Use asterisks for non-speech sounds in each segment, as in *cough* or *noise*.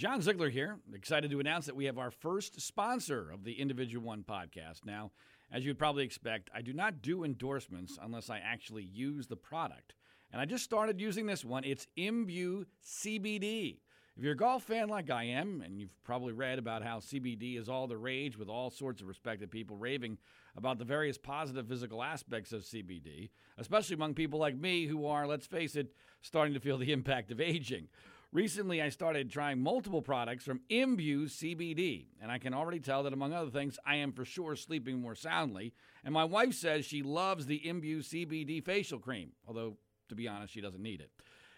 John Ziegler here. Excited to announce that we have our first sponsor of the Individual One podcast. Now, as you'd probably expect, I do not do endorsements unless I actually use the product. And I just started using this one. It's Imbue CBD. If you're a golf fan like I am, and you've probably read about how CBD is all the rage with all sorts of respected people raving about the various positive physical aspects of CBD, especially among people like me who are, let's face it, starting to feel the *laughs* impact of aging. Recently, I started trying multiple products from Imbue CBD, and I can already tell that, among other things, I am for sure sleeping more soundly. And my wife says she loves the Imbue CBD facial cream, although, to be honest, she doesn't need it.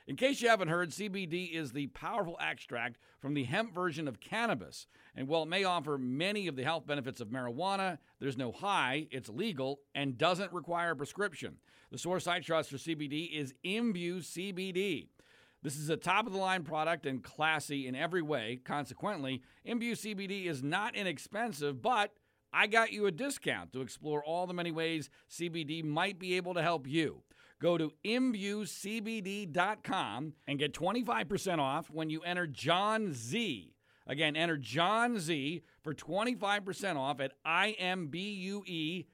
In case you haven't heard, CBD is the powerful extract from the hemp version of cannabis. And while it may offer many of the health benefits of marijuana, there's no high, it's legal, and doesn't require a prescription. The source I trust for CBD is Imbue CBD. This is a top of the line product and classy in every way. Consequently, Imbue CBD is not inexpensive, but I got you a discount to explore all the many ways CBD might be able to help you. Go to imbuecbd.com and get 25% off when you enter John Z. Again, enter John Z for 25% off at imbuecbd.com.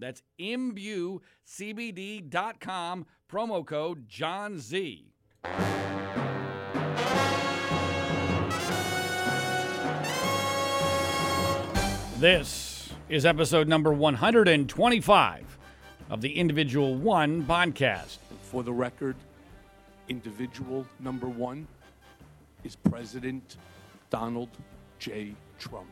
That's imbuecbd.com, promo code John Z. This is episode number 125 of the Individual One podcast. For the record, individual number one is President Donald J. Trump.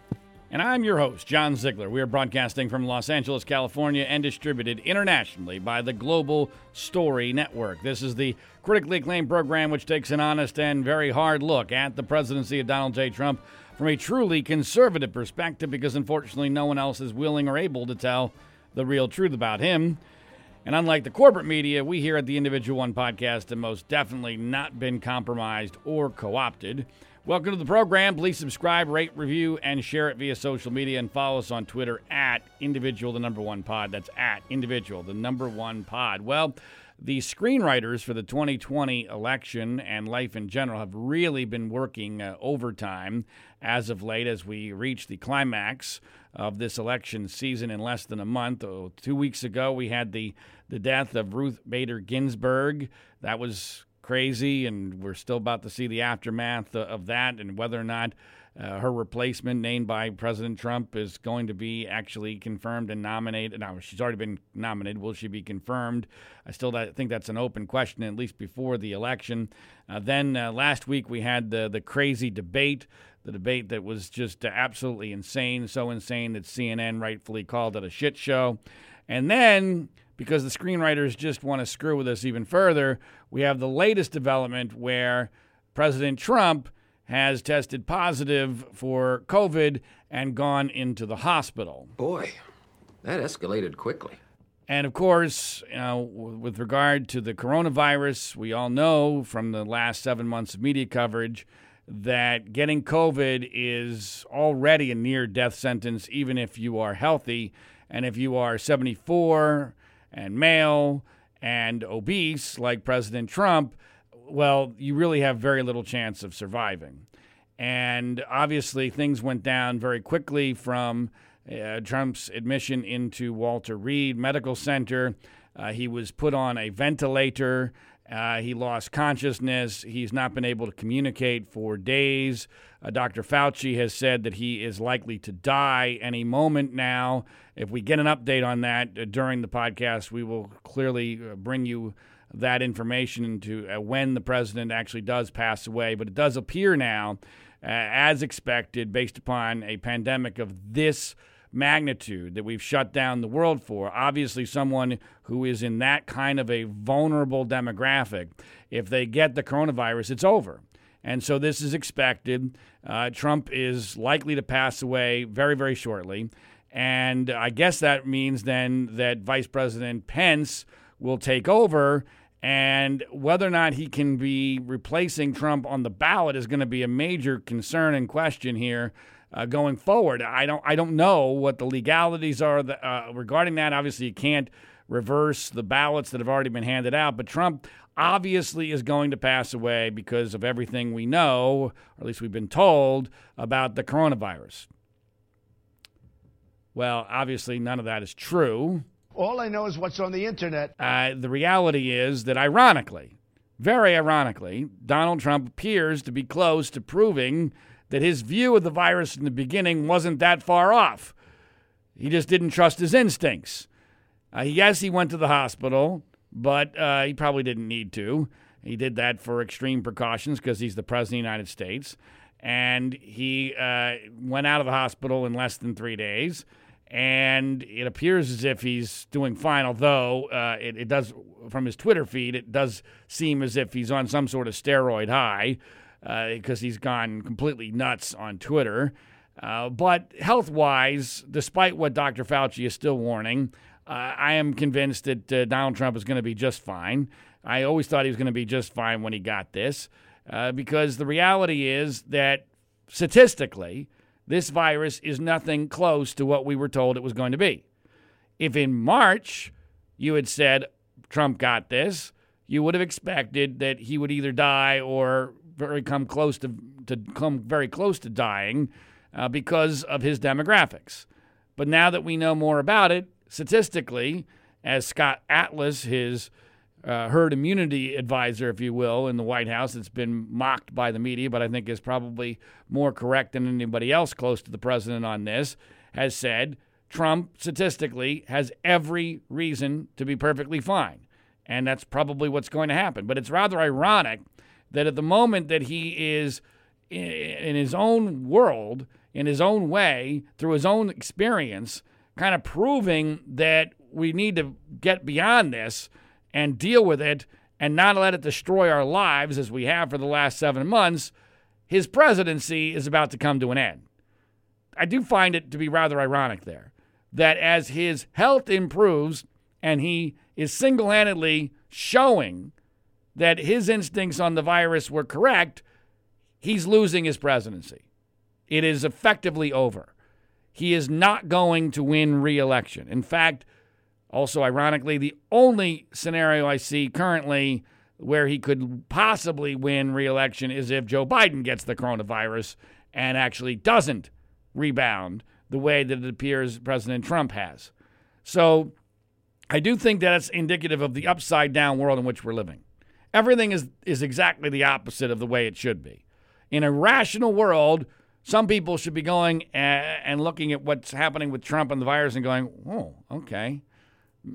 And I'm your host, John Ziegler. We are broadcasting from Los Angeles, California, and distributed internationally by the Global Story Network. This is the critically acclaimed program which takes an honest and very hard look at the presidency of Donald J. Trump from a truly conservative perspective because unfortunately no one else is willing or able to tell the real truth about him. And unlike the corporate media, we here at the Individual One podcast have most definitely not been compromised or co opted. Welcome to the program. Please subscribe, rate, review, and share it via social media and follow us on Twitter at individual the number one pod. That's at individual the number one pod. Well, the screenwriters for the 2020 election and life in general have really been working uh, overtime as of late as we reach the climax of this election season in less than a month. Oh, two weeks ago, we had the, the death of Ruth Bader Ginsburg. That was crazy, and we're still about to see the aftermath of that and whether or not uh, her replacement, named by President Trump, is going to be actually confirmed and nominated. Now, she's already been nominated. Will she be confirmed? I still think that's an open question, at least before the election. Uh, then uh, last week we had the the crazy debate, the debate that was just absolutely insane, so insane that CNN rightfully called it a shit show. And then because the screenwriters just want to screw with us even further, we have the latest development where President Trump has tested positive for COVID and gone into the hospital. Boy, that escalated quickly. And of course, you know, with regard to the coronavirus, we all know from the last seven months of media coverage that getting COVID is already a near death sentence, even if you are healthy. And if you are 74 and male and obese, like President Trump, well, you really have very little chance of surviving. And obviously, things went down very quickly from uh, Trump's admission into Walter Reed Medical Center. Uh, he was put on a ventilator. Uh, he lost consciousness. He's not been able to communicate for days. Uh, Dr. Fauci has said that he is likely to die any moment now. If we get an update on that uh, during the podcast, we will clearly uh, bring you that information into uh, when the president actually does pass away. But it does appear now, uh, as expected, based upon a pandemic of this magnitude that we've shut down the world for. Obviously, someone who is in that kind of a vulnerable demographic, if they get the coronavirus, it's over. And so this is expected. Uh, Trump is likely to pass away very, very shortly. And I guess that means then that Vice President Pence will take over. And whether or not he can be replacing Trump on the ballot is going to be a major concern and question here uh, going forward. I don't I don't know what the legalities are uh, regarding that. Obviously, you can't reverse the ballots that have already been handed out. But Trump obviously is going to pass away because of everything we know, or at least we've been told, about the coronavirus. Well, obviously, none of that is true. All I know is what's on the internet. Uh, the reality is that, ironically, very ironically, Donald Trump appears to be close to proving that his view of the virus in the beginning wasn't that far off. He just didn't trust his instincts. Uh, yes, he went to the hospital, but uh, he probably didn't need to. He did that for extreme precautions because he's the president of the United States. And he uh, went out of the hospital in less than three days and it appears as if he's doing fine. Although uh, it, it, does, from his Twitter feed, it does seem as if he's on some sort of steroid high because uh, he's gone completely nuts on Twitter. Uh, but health wise, despite what Dr. Fauci is still warning, uh, I am convinced that uh, Donald Trump is going to be just fine. I always thought he was going to be just fine when he got this uh, because the reality is that statistically, this virus is nothing close to what we were told it was going to be. If in March you had said Trump got this, you would have expected that he would either die or very come close to, to come very close to dying uh, because of his demographics. But now that we know more about it, statistically, as Scott Atlas, his uh, herd immunity advisor, if you will, in the White House. It's been mocked by the media, but I think is probably more correct than anybody else close to the president on this, has said Trump statistically has every reason to be perfectly fine. And that's probably what's going to happen. But it's rather ironic that at the moment that he is in his own world, in his own way, through his own experience, kind of proving that we need to get beyond this and deal with it and not let it destroy our lives as we have for the last seven months, his presidency is about to come to an end. I do find it to be rather ironic there that as his health improves and he is single handedly showing that his instincts on the virus were correct, he's losing his presidency. It is effectively over. He is not going to win re election. In fact, also, ironically, the only scenario I see currently where he could possibly win reelection is if Joe Biden gets the coronavirus and actually doesn't rebound the way that it appears President Trump has. So I do think that's indicative of the upside down world in which we're living. Everything is, is exactly the opposite of the way it should be. In a rational world, some people should be going eh, and looking at what's happening with Trump and the virus and going, oh, okay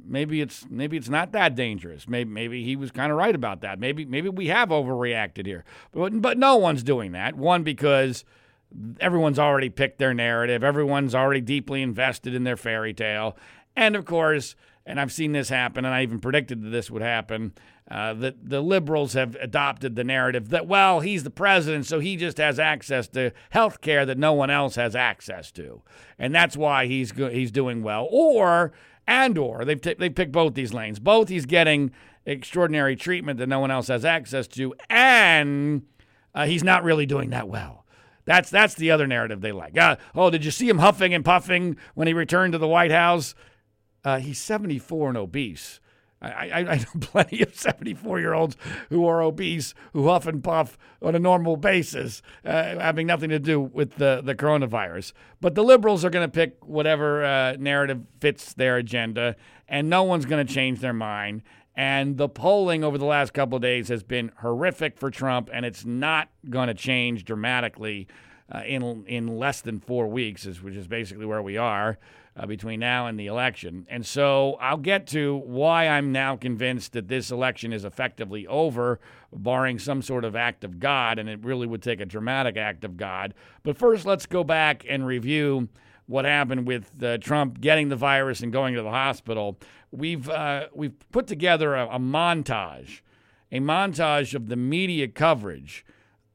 maybe it's maybe it's not that dangerous. Maybe maybe he was kind of right about that. Maybe maybe we have overreacted here. But but no one's doing that. One because everyone's already picked their narrative. Everyone's already deeply invested in their fairy tale. And of course, and I've seen this happen, and I even predicted that this would happen. Uh, that the liberals have adopted the narrative that well, he's the president, so he just has access to health care that no one else has access to, and that's why he's he's doing well. Or and or they've, t- they've picked both these lanes. Both he's getting extraordinary treatment that no one else has access to, and uh, he's not really doing that well. That's that's the other narrative they like. Uh, oh, did you see him huffing and puffing when he returned to the White House? Uh, he's 74 and obese. I, I, I know *laughs* plenty of 74 year olds who are obese, who huff and puff on a normal basis, uh, having nothing to do with the, the coronavirus. But the liberals are going to pick whatever uh, narrative fits their agenda, and no one's going to change their mind. And the polling over the last couple of days has been horrific for Trump, and it's not going to change dramatically uh, in in less than four weeks, which is basically where we are uh, between now and the election. And so I'll get to why I'm now convinced that this election is effectively over, barring some sort of act of God, and it really would take a dramatic act of God. But first, let's go back and review what happened with uh, Trump getting the virus and going to the hospital. We've uh, we've put together a, a montage, a montage of the media coverage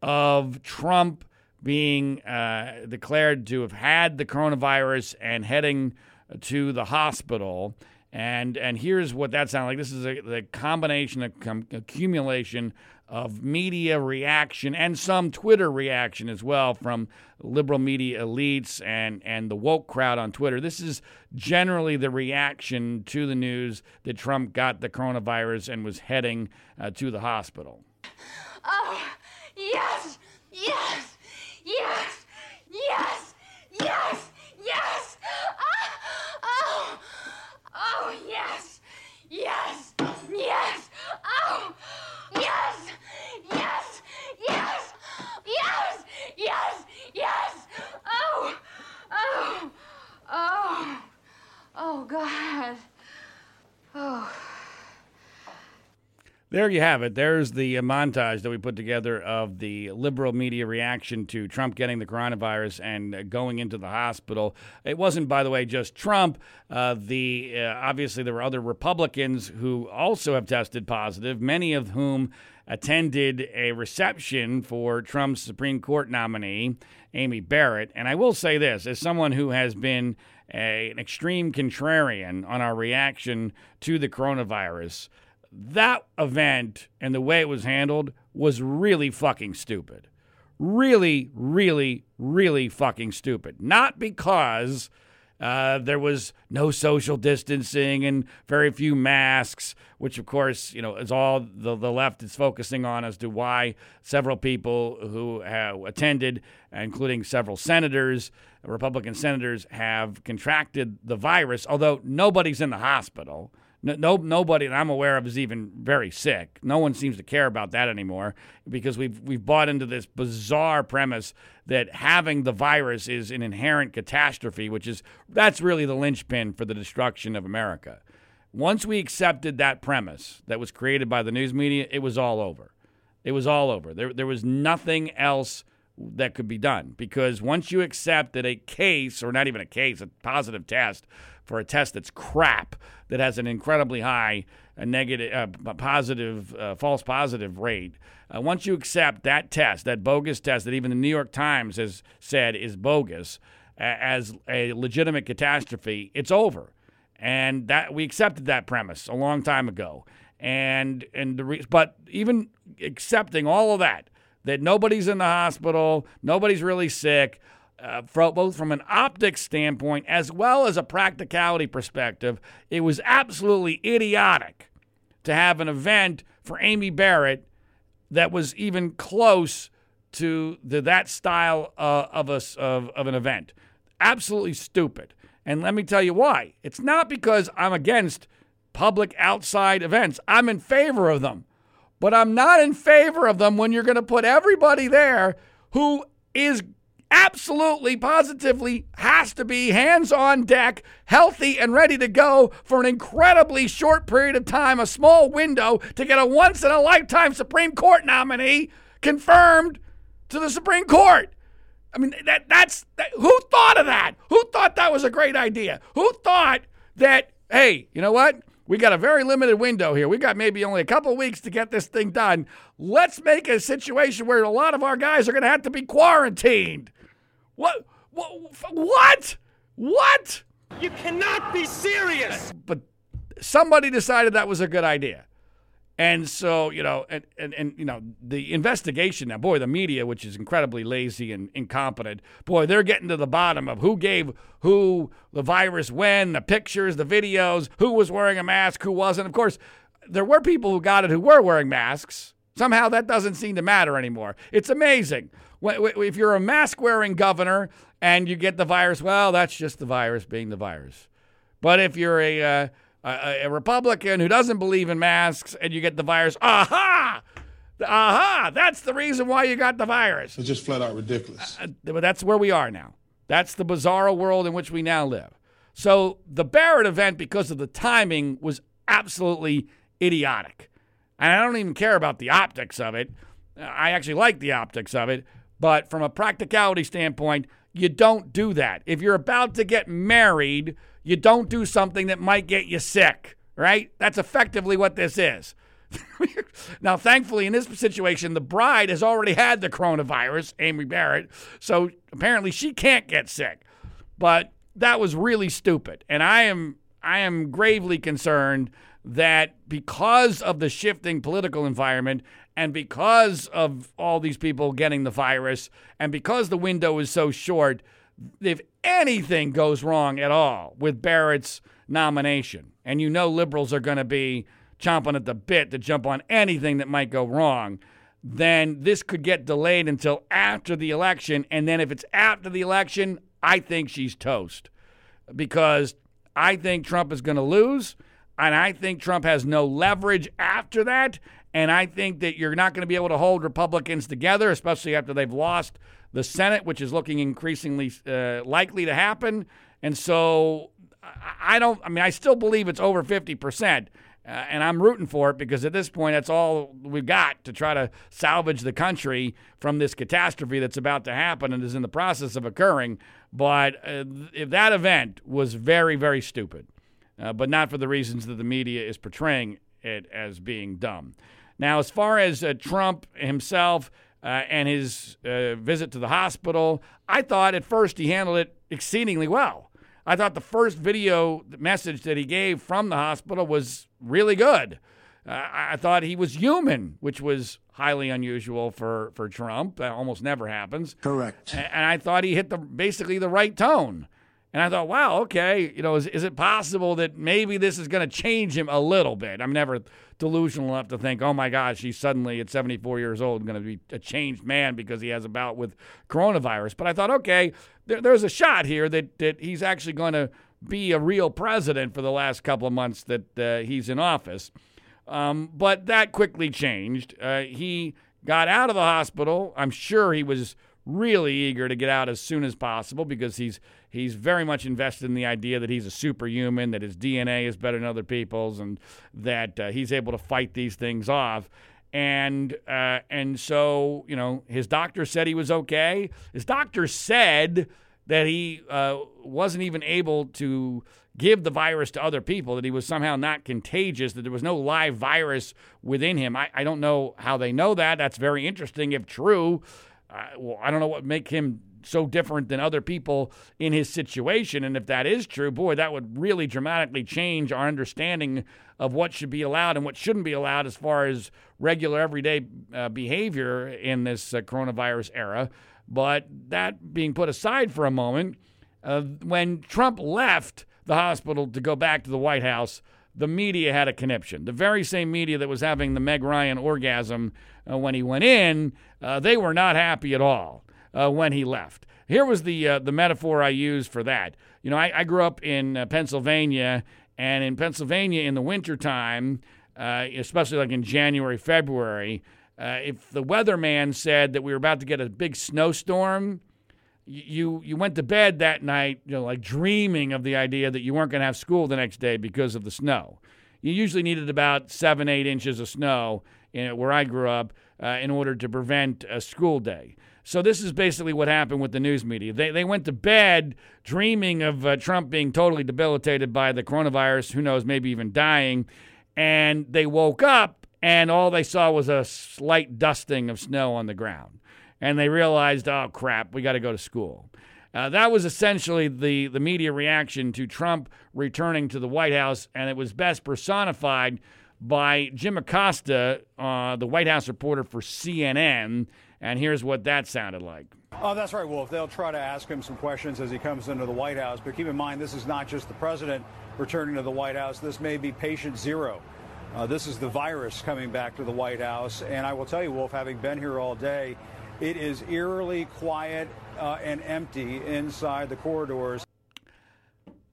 of Trump being uh, declared to have had the coronavirus and heading to the hospital. And and here's what that sounds like. This is a, the combination, a com- accumulation of media reaction and some Twitter reaction as well from liberal media elites and, and the woke crowd on Twitter. This is generally the reaction to the news that Trump got the coronavirus and was heading uh, to the hospital. Oh, yes, yes, yes, yes, yes. Ah, oh, oh, yes, yes, yes. Oh, yes, yes, yes, yes, yes, yes. Oh, oh, oh, oh, God. Oh. There you have it. There's the montage that we put together of the liberal media reaction to Trump getting the coronavirus and uh, going into the hospital. It wasn't, by the way, just Trump. Uh, the uh, obviously there were other Republicans who also have tested positive. Many of whom attended a reception for Trump's Supreme Court nominee, Amy Barrett. And I will say this, as someone who has been a, an extreme contrarian on our reaction to the coronavirus that event and the way it was handled was really fucking stupid. Really, really, really fucking stupid. Not because uh, there was no social distancing and very few masks, which, of course, you know, is all the, the left is focusing on as to why several people who attended, including several senators, Republican senators, have contracted the virus, although nobody's in the hospital. No, no, nobody that I'm aware of is even very sick. No one seems to care about that anymore because we've we've bought into this bizarre premise that having the virus is an inherent catastrophe, which is that's really the linchpin for the destruction of America. Once we accepted that premise that was created by the news media, it was all over. It was all over. There there was nothing else that could be done because once you accept that a case or not even a case, a positive test for a test that's crap that has an incredibly high a negative, uh, positive, uh, false positive rate. Uh, once you accept that test, that bogus test that even the New York Times has said is bogus, as a legitimate catastrophe, it's over. And that we accepted that premise a long time ago. And and the re- but even accepting all of that, that nobody's in the hospital, nobody's really sick uh, both from an optics standpoint as well as a practicality perspective, it was absolutely idiotic to have an event for Amy Barrett that was even close to the, that style uh, of, a, of, of an event. Absolutely stupid. And let me tell you why. It's not because I'm against public outside events, I'm in favor of them. But I'm not in favor of them when you're going to put everybody there who is absolutely, positively has to be hands on deck, healthy, and ready to go for an incredibly short period of time, a small window to get a once in a lifetime Supreme Court nominee confirmed to the Supreme Court. I mean, that that's that, who thought of that? Who thought that was a great idea? Who thought that, hey, you know what? We got a very limited window here. We got maybe only a couple weeks to get this thing done. Let's make a situation where a lot of our guys are going to have to be quarantined. What? What? What? What? You cannot be serious. But somebody decided that was a good idea. And so, you know, and, and, and, you know, the investigation now, boy, the media, which is incredibly lazy and incompetent, boy, they're getting to the bottom of who gave who the virus when, the pictures, the videos, who was wearing a mask, who wasn't. Of course, there were people who got it who were wearing masks. Somehow that doesn't seem to matter anymore. It's amazing. If you're a mask wearing governor and you get the virus, well, that's just the virus being the virus. But if you're a, uh, a, a Republican who doesn't believe in masks and you get the virus, aha! Aha! That's the reason why you got the virus. It's just flat out ridiculous. Uh, but that's where we are now. That's the bizarre world in which we now live. So the Barrett event, because of the timing, was absolutely idiotic. And I don't even care about the optics of it. I actually like the optics of it. But from a practicality standpoint, you don't do that. If you're about to get married, you don't do something that might get you sick, right? That's effectively what this is. *laughs* now, thankfully, in this situation, the bride has already had the coronavirus, Amy Barrett, so apparently she can't get sick. But that was really stupid, and I am I am gravely concerned that because of the shifting political environment And because of all these people getting the virus, and because the window is so short, if anything goes wrong at all with Barrett's nomination, and you know liberals are going to be chomping at the bit to jump on anything that might go wrong, then this could get delayed until after the election. And then if it's after the election, I think she's toast because I think Trump is going to lose. And I think Trump has no leverage after that. And I think that you're not going to be able to hold Republicans together, especially after they've lost the Senate, which is looking increasingly uh, likely to happen. And so I don't, I mean, I still believe it's over 50%. Uh, and I'm rooting for it because at this point, that's all we've got to try to salvage the country from this catastrophe that's about to happen and is in the process of occurring. But uh, if that event was very, very stupid, uh, but not for the reasons that the media is portraying it as being dumb. Now, as far as uh, Trump himself uh, and his uh, visit to the hospital, I thought at first he handled it exceedingly well. I thought the first video message that he gave from the hospital was really good. Uh, I thought he was human, which was highly unusual for, for Trump. That almost never happens. Correct. And I thought he hit the basically the right tone. And I thought, wow, okay, you know, is, is it possible that maybe this is going to change him a little bit? I'm never delusional enough to think, oh my gosh, he's suddenly at 74 years old going to be a changed man because he has a bout with coronavirus. But I thought, okay, there, there's a shot here that, that he's actually going to be a real president for the last couple of months that uh, he's in office. Um, but that quickly changed. Uh, he got out of the hospital. I'm sure he was really eager to get out as soon as possible because he's he's very much invested in the idea that he's a superhuman, that his DNA is better than other people's, and that uh, he's able to fight these things off. And uh, and so you know his doctor said he was okay. His doctor said that he uh, wasn't even able to give the virus to other people, that he was somehow not contagious, that there was no live virus within him. I, I don't know how they know that. That's very interesting if true. Uh, well, I don't know what make him so different than other people in his situation. And if that is true, boy, that would really dramatically change our understanding of what should be allowed and what shouldn't be allowed as far as regular everyday uh, behavior in this uh, coronavirus era. But that being put aside for a moment, uh, when Trump left the hospital to go back to the White House, the media had a conniption. The very same media that was having the Meg Ryan orgasm uh, when he went in, uh, they were not happy at all uh, when he left. Here was the uh, the metaphor I used for that. You know, I, I grew up in uh, Pennsylvania, and in Pennsylvania in the wintertime, uh, especially like in January, February, if the weatherman said that we were about to get a big snowstorm, you you went to bed that night, you know, like dreaming of the idea that you weren't going to have school the next day because of the snow. You usually needed about seven, eight inches of snow in, where I grew up uh, in order to prevent a school day. So this is basically what happened with the news media. They they went to bed dreaming of uh, Trump being totally debilitated by the coronavirus. Who knows, maybe even dying. And they woke up and all they saw was a slight dusting of snow on the ground and they realized, oh crap, we got to go to school. Uh, that was essentially the, the media reaction to Trump returning to the White House, and it was best personified by Jim Acosta, uh, the White House reporter for CNN. And here's what that sounded like. Oh, that's right, Wolf. They'll try to ask him some questions as he comes into the White House. But keep in mind, this is not just the president returning to the White House. This may be patient zero. Uh, this is the virus coming back to the White House. And I will tell you, Wolf, having been here all day, it is eerily quiet uh, and empty inside the corridors.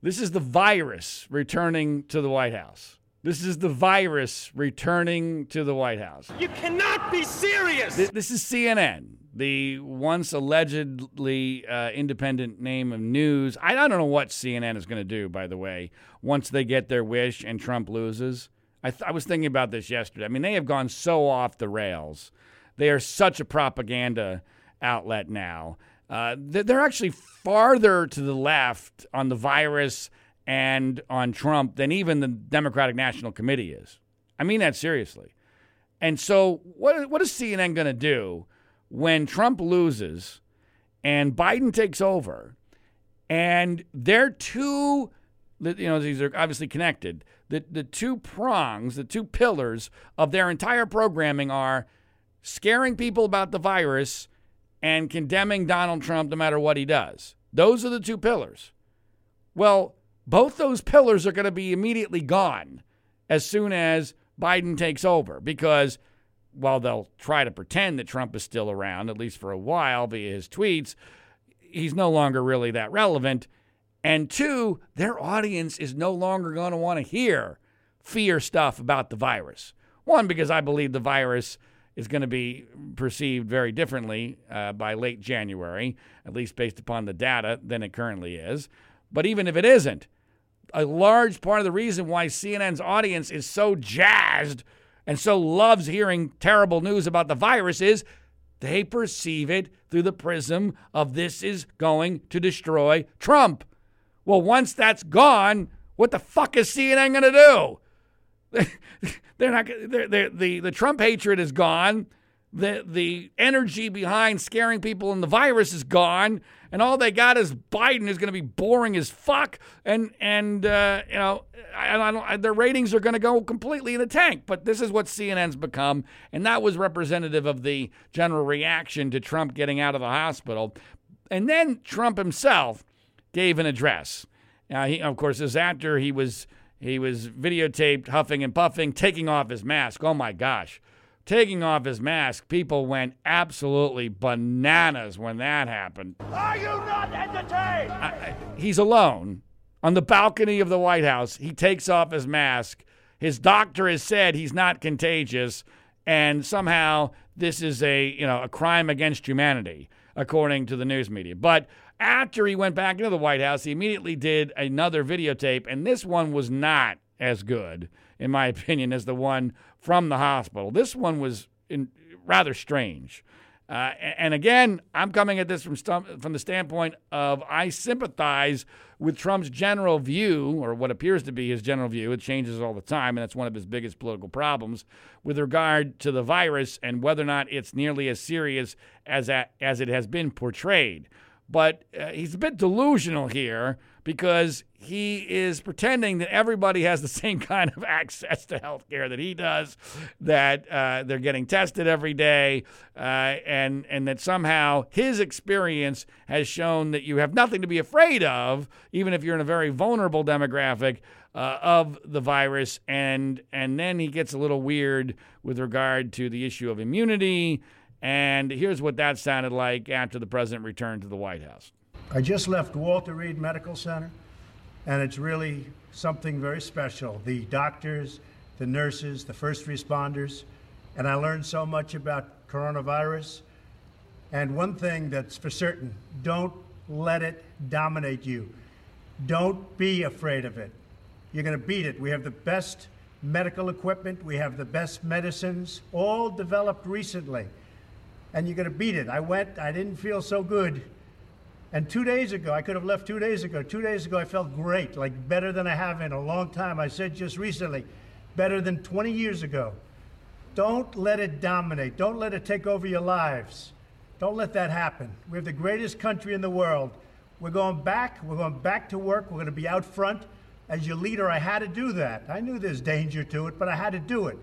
This is the virus returning to the White House. This is the virus returning to the White House. You cannot be serious. This, this is CNN, the once allegedly uh, independent name of news. I, I don't know what CNN is going to do, by the way, once they get their wish and Trump loses. I, th- I was thinking about this yesterday. I mean, they have gone so off the rails they are such a propaganda outlet now. Uh, they're actually farther to the left on the virus and on Trump than even the Democratic National Committee is. I mean that seriously. And so, what, what is CNN going to do when Trump loses and Biden takes over? And they're two, you know, these are obviously connected. The, the two prongs, the two pillars of their entire programming are scaring people about the virus and condemning Donald Trump no matter what he does. Those are the two pillars. Well, both those pillars are going to be immediately gone as soon as Biden takes over because while they'll try to pretend that Trump is still around, at least for a while via his tweets, he's no longer really that relevant. And two, their audience is no longer going to want to hear fear stuff about the virus. One, because I believe the virus is going to be perceived very differently uh, by late January, at least based upon the data, than it currently is. But even if it isn't, a large part of the reason why CNN's audience is so jazzed and so loves hearing terrible news about the virus is they perceive it through the prism of this is going to destroy Trump. Well, once that's gone, what the fuck is CNN going to do? *laughs* they're not. They're, they're, the the Trump hatred is gone. The the energy behind scaring people and the virus is gone, and all they got is Biden is going to be boring as fuck, and and uh, you know, I, I their ratings are going to go completely in the tank. But this is what CNN's become, and that was representative of the general reaction to Trump getting out of the hospital, and then Trump himself gave an address. Now, he, of course, is after he was he was videotaped huffing and puffing, taking off his mask. Oh my gosh. Taking off his mask, people went absolutely bananas when that happened. Are you not entertained? I, he's alone on the balcony of the White House. He takes off his mask. His doctor has said he's not contagious, and somehow this is a you know a crime against humanity, according to the news media. But after he went back into the White House, he immediately did another videotape, and this one was not as good, in my *laughs* opinion, as the one from the hospital. This one was in, rather strange. Uh, and again, I'm coming at this from st- from the standpoint of I sympathize with Trump's general view, or what appears to be his general view. It changes all the time, and that's one of his biggest political problems with regard to the virus and whether or not it's nearly as serious as that, as it has been portrayed. But uh, he's a bit delusional here because he is pretending that everybody has the *laughs* same kind of access to health care that he does, that uh, they're getting tested every day, uh, and, and that somehow his experience has shown that you have nothing to be afraid of, even if you're in a very vulnerable demographic. Uh, of the virus, and and then he gets a little weird with regard to the issue of immunity and here's what that sounded like after the president returned to the White House. I just left Walter Reed Medical Center, and it's really something very special. The doctors, the nurses, the first responders, and I learned so much about coronavirus. And one thing that's for certain don't let it dominate you. Don't be afraid of it. You're going to beat it. We have the best medical equipment, we have the best medicines, all developed recently and you're going to beat it. I went, I didn't feel so good. And two days ago, I could have left two days ago. Two days ago, I felt great, like better than I have in a long time. I said just recently, better than 20 years ago. Don't let it dominate. Don't let it take over your lives. Don't let that happen. We have the greatest country in the world. We're going back. We're going back to work. We're going to be out front. As your leader, I had to do that. I knew there's danger to it, but I had to do it.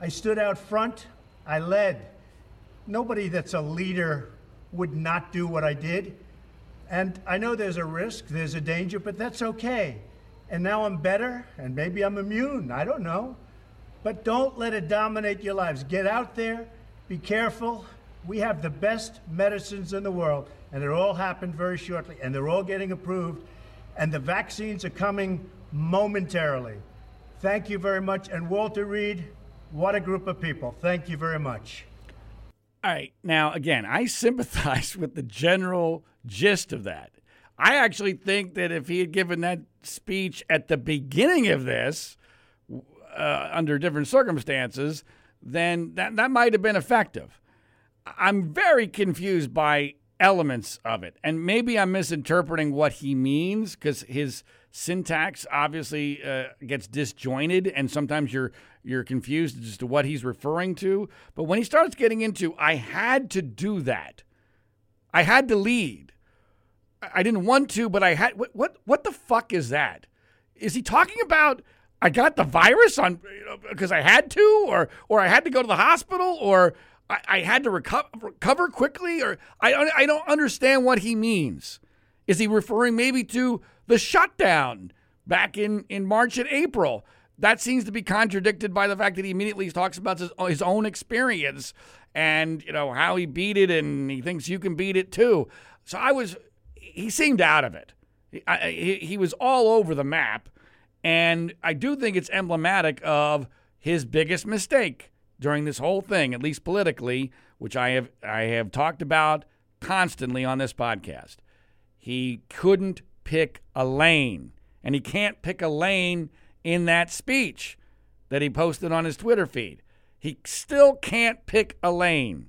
I stood out front. I led nobody that's a leader would not do what I did. And I know there's a risk, there's a danger, but that's okay. And now I'm better, and maybe I'm immune. I don't know. But don't let it dominate your lives. Get out there, be careful. We have the best medicines in the world, and it all happened very shortly, and they're all getting approved, and the vaccines are coming momentarily. Thank you very much. And Walter Reed, what a group of people. Thank you very much. All right. Now, again, I sympathize *laughs* with the general gist of that. I actually think that if he had given that speech at the beginning of this, uh, under different circumstances, then that, that might have been effective. I'm very confused by elements of it. And maybe I'm misinterpreting what he means because his syntax obviously uh, gets disjointed and sometimes you're you're confused as to what he's referring to but when he starts getting into i had to do that i had to lead i didn't want to but i had what what, what the fuck is that is he talking about i got the virus on because i had to or or i had to go to the hospital or I, I had to recover, recover quickly, or I, I don't understand what he means. Is he referring maybe to the shutdown back in, in March and April? That seems to be contradicted by the fact that he immediately talks about his, his own experience and you know how he beat it, and he thinks you can beat it too. So I was, he seemed out of it. I, he, he was all over the map, and I do think it's emblematic of his biggest mistake during this whole thing, at least politically, which I have I have talked about constantly on this podcast. He couldn't pick a lane, and he can't pick a lane in that speech that he posted on his Twitter feed. He still can't pick a lane.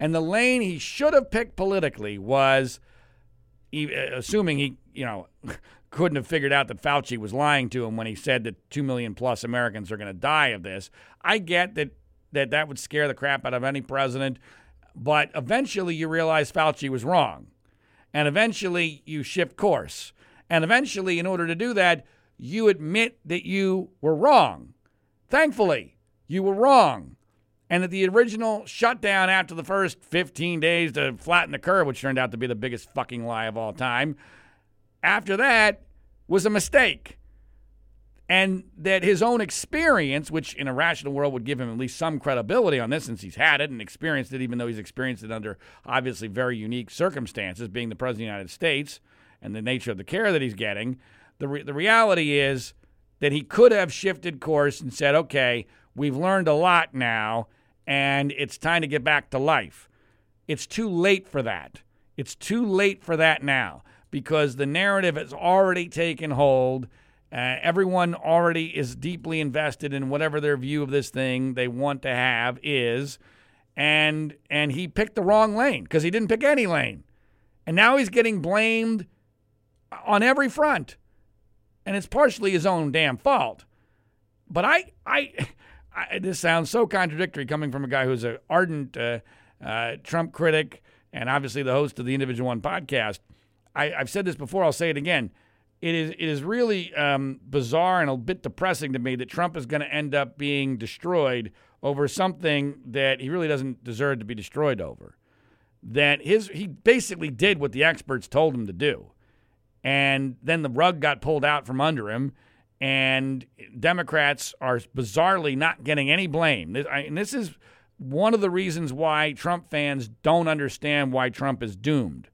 And the lane he should have picked politically was Uh, assuming he, you know, *laughs* couldn't have figured out that Fauci was lying to him when he said that 2 million plus Americans are going to die of this. I get that that that would scare the crap out of any president. But eventually you realize Fauci was wrong. And eventually you shift course. And eventually, in order to do that, you admit that you were wrong. Thankfully, you were wrong. And that the original shutdown after the first 15 days to flatten the curve, which turned out to be the biggest fucking lie of all time, after that was a mistake and that his own experience, which in a rational world would give him at least some credibility on this since he's had it and experienced it, even though he's experienced it under obviously very unique circumstances, being the President of the United States and the nature of the care that he's getting. The, re- the reality is that he could have shifted course and said, okay, we've learned a lot now, and it's time to get back to life. It's too late for that. It's too late for that now because the narrative has already taken hold uh, everyone already is deeply invested in whatever their view of this thing they want to have is, and and he picked the wrong lane because he didn't pick any lane, and now he's getting blamed on every front, and it's partially his own damn fault. But I I, I this sounds so contradictory coming from a guy who's an ardent uh, uh, Trump critic and obviously the host of the Individual One podcast. I, I've said this before. I'll say it again it is it is really um, bizarre and a bit depressing to me that Trump is going to end up being destroyed over something that he really doesn't deserve to be destroyed over. That his he basically did what the experts told him to do, and then the rug got pulled out from under him, and Democrats are bizarrely not getting any blame. And this is one of the reasons why Trump fans don't understand why Trump is doomed.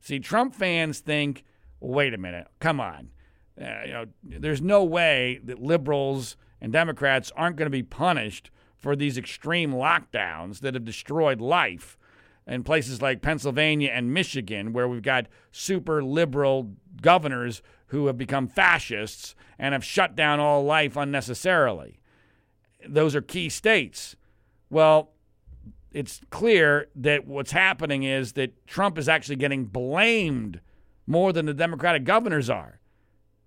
See, Trump fans think wait a minute, come on. Uh, you know, there's no way that liberals and Democrats aren't going to be punished for these extreme lockdowns that have destroyed life in places like Pennsylvania and Michigan, where we've got super liberal governors who have become fascists and have shut down all life unnecessarily. Those are key states. Well, it's clear that what's happening is that Trump is actually getting blamed more than the Democratic governors are.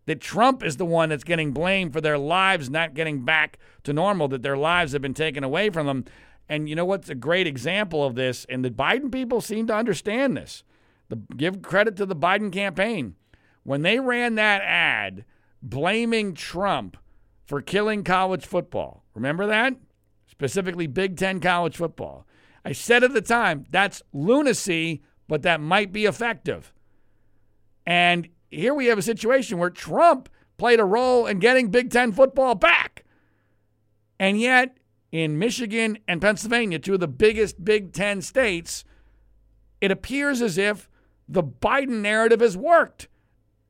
That Trump is the one that's getting blamed for their lives not getting back to normal, that their lives have been taken away from them. And you know what's a great example of this? And the Biden people seem to understand this. The, give credit to the Biden campaign. When they ran that ad blaming Trump for killing college football, remember that? Specifically, Big Ten college football. I said at the time, that's lunacy, but that might be effective. And here we have a situation where Trump played a role in getting Big Ten football back. And yet, in Michigan and Pennsylvania, two of the biggest Big Ten states, it appears as if the Biden narrative has worked.